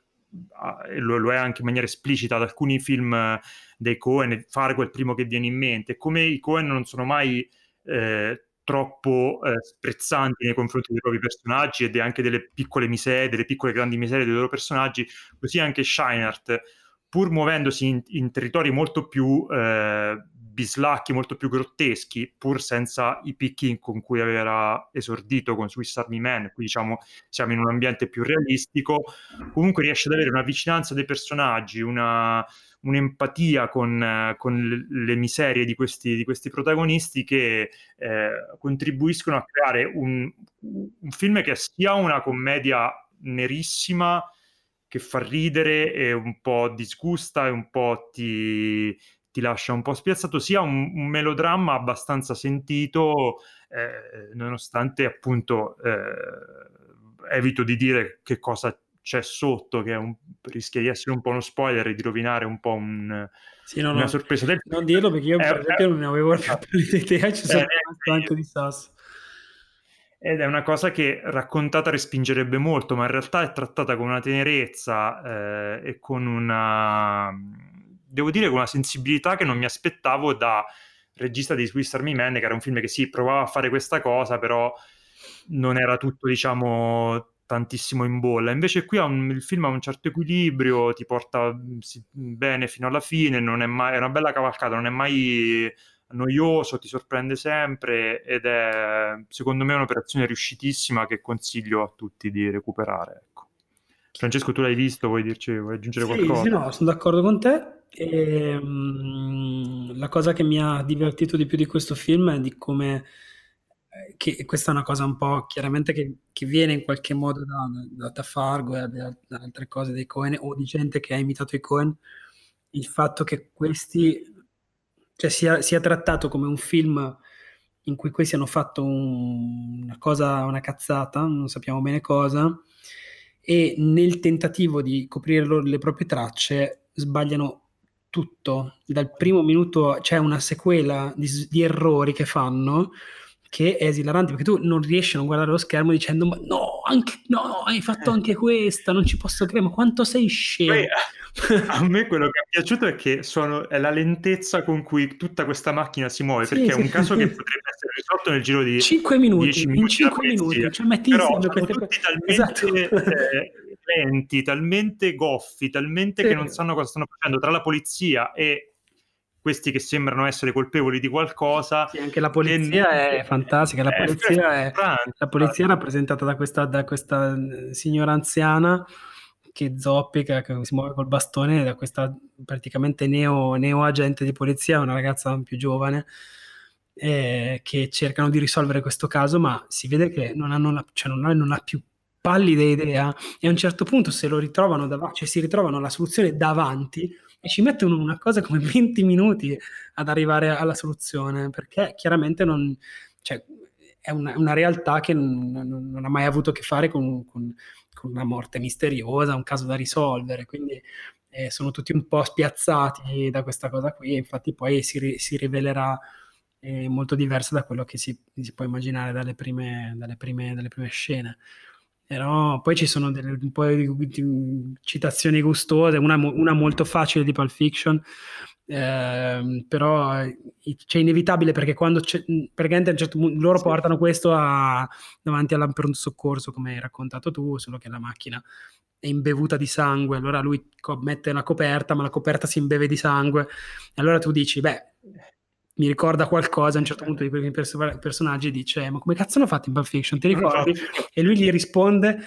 lo, lo, è anche in maniera esplicita ad alcuni film dei Cohen, è il primo che viene in mente, come i Cohen non sono mai eh, troppo eh, sprezzanti nei confronti dei propri personaggi e anche delle piccole miserie, delle piccole grandi miserie dei loro personaggi, così anche Scheinert, pur muovendosi in, in territori molto più eh, bislacchi molto più grotteschi, pur senza i picchi con cui aveva esordito con Swiss Army Man, qui diciamo siamo in un ambiente più realistico, comunque riesce ad avere una vicinanza dei personaggi, una, un'empatia con, con, le miserie di questi, di questi protagonisti che eh, contribuiscono a creare un, un film che sia una commedia nerissima, che fa ridere e un po' disgusta e un po' ti, ti lascia un po' spiazzato, sia un, un melodramma abbastanza sentito, eh, nonostante appunto eh, evito di dire che cosa c'è sotto, che un, rischia di essere un po' uno spoiler e di rovinare un po' un, sì, no, una no, sorpresa. Del Non dirlo perché io, per esempio, non ne avevo più pallida idea, ci sono rimasto anche di sasso. Ed è una cosa che raccontata respingerebbe molto, ma in realtà è trattata con una tenerezza eh, e con una devo dire con una sensibilità che non mi aspettavo da regista di Swiss Army Man, che era un film che sì, provava a fare questa cosa, però non era tutto, diciamo, tantissimo in bolla. Invece qui un, il film ha un certo equilibrio, ti porta sì, bene fino alla fine, non è, mai, è una bella cavalcata, non è mai noioso, ti sorprende sempre ed è secondo me un'operazione riuscitissima che consiglio a tutti di recuperare. Ecco. Francesco, tu l'hai visto, vuoi dirci, vuoi aggiungere sì, qualcosa? Sì, no, sono d'accordo con te. E, um, la cosa che mi ha divertito di più di questo film è di come eh, che questa è una cosa un po' chiaramente che, che viene in qualche modo da, da, da Fargo e da, da, altre cose dei Cohen o di gente che ha imitato i Cohen il fatto che questi cioè sia, sia trattato come un film in cui questi hanno fatto un, una cosa, una cazzata, non sappiamo bene cosa, e nel tentativo di coprire le proprie tracce sbagliano tutto. Dal primo minuto c'è una sequela di, di errori che fanno che è esilarante perché tu non riesci a non guardare lo schermo dicendo ma no, anche, no, hai fatto anche questa, non ci posso credere, ma quanto sei scemo. Beh, a me quello che è piaciuto è che sono, è la lentezza con cui tutta questa macchina si muove, sì, perché sì, è un caso che potrebbe essere risolto nel giro di 5 minuti, minuti in 5 minuti, cioè metti Però sono tutti talmente esatto. eh, lenti, talmente goffi, talmente sì. che non sanno cosa stanno facendo tra la polizia e questi che sembrano essere colpevoli di qualcosa. Sì, anche la polizia è fantastica. La polizia è, la polizia è rappresentata da questa, da questa eh, signora anziana che zoppica, che si muove col bastone, da questa praticamente neo, neo agente di polizia, una ragazza più giovane. Eh, che cercano di risolvere questo caso, ma si vede che non, hanno la, cioè non, ha, non ha più pallida idea e a un certo punto se lo ritrovano davanti, cioè si ritrovano la soluzione davanti e ci mettono una cosa come 20 minuti ad arrivare alla soluzione perché chiaramente non, cioè, è una, una, realtà che non, non, ha mai avuto a che fare con, con, con, una morte misteriosa, un caso da risolvere, quindi eh, sono tutti un po' spiazzati da questa cosa qui infatti poi si, si rivelerà eh, molto diversa da quello che si, si può immaginare dalle prime, dalle prime, dalle prime scene. Però poi ci sono delle, un po' di, citazioni gustose, una, una, molto facile di Pulp Fiction, eh, però c'è inevitabile perché quando c'è, perché certo loro portano questo a, davanti al pronto soccorso, come hai raccontato tu, solo che la macchina è imbevuta di sangue, allora lui mette una coperta, ma la coperta si imbeve di sangue, e allora tu dici, beh, mi ricorda qualcosa a un certo punto di quei perso- personaggi dice ma come cazzo hanno fatto in Pulp Fiction ti ricordi? e lui gli risponde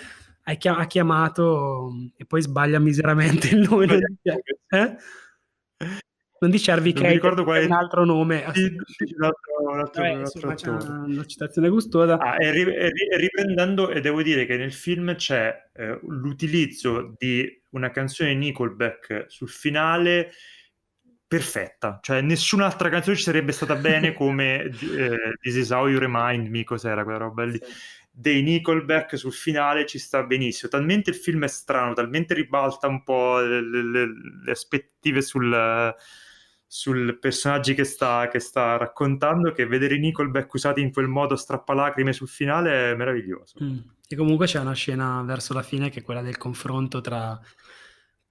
ha chiamato e poi sbaglia miseramente il nome eh? Non dice Harvey Keitel, ricordo qual è un altro nome. Sì, sì, l'altro, l'altro, Vabbè, insomma, c'è una, una, citazione gustosa. Ah, e, ri, e, riprendendo, e devo dire che nel film c'è eh, l'utilizzo di una canzone di Nickelback sul finale perfetta, cioè nessun'altra canzone ci sarebbe stata bene come eh, This is how you remind me, cos'era quella roba lì. Dei Nickelback sul finale ci sta benissimo. Talmente il film è strano, talmente ribalta un po' le, le, le aspettative sul, sul personaggio che sta, che sta, raccontando che vedere i Nickelback usati in quel modo strappalacrime sul finale è meraviglioso. Mm. E comunque c'è una scena verso la fine che è quella del confronto tra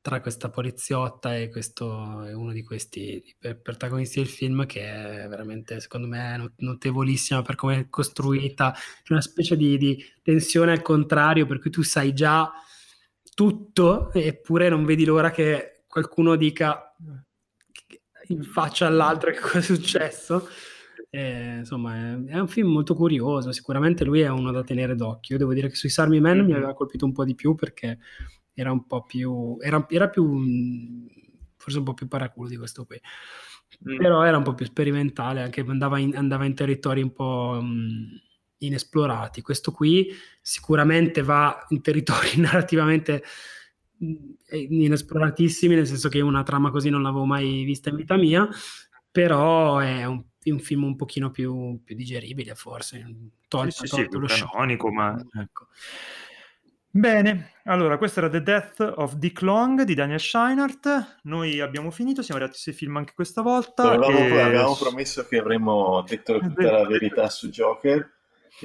tra questa poliziotta e questo è uno di questi protagonisti del film che è veramente secondo me notevolissima per come è costruita. C'è una specie di, di tensione al contrario per cui tu sai già tutto eppure non vedi l'ora che qualcuno dica in faccia all'altro che cosa è successo. E, insomma è, è, un film molto curioso. Sicuramente lui è uno da tenere d'occhio. Io devo dire che sui Sarmi Man mm-hmm. mi aveva colpito un po' di più perché era un po' più, era, era più, forse un po' più paraculo di questo qui. Mm. Però era un po' più sperimentale, anche andava in, andava in territori un po' um, inesplorati. Questo qui sicuramente va in territori narrativamente inesploratissimi, nel senso che una trama così non l'avevo mai vista in vita mia, però è un, un film un pochino più, più digeribile forse, tolto, sì, sì, tolto sì, lo canonico, ma... Ecco. Bene, allora questo era The Death of Dick Long di Daniel Scheinert. Noi abbiamo finito, siamo arrivati sui film anche questa volta. Avevamo, e... avevamo promesso che avremmo detto tutta la verità su Joker.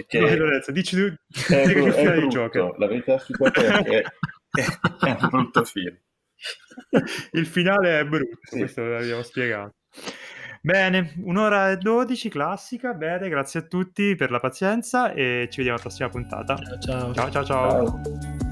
Che no, Lorenzo, dici tu è, che è brutto. Joker. La verità su Joker è, è, è un brutto film. Il finale è brutto, sì. questo l'abbiamo spiegato. Bene, un'ora e dodici, classica. Bene, grazie a tutti per la pazienza e ci vediamo alla prossima puntata. ciao. ciao, ciao. ciao. ciao.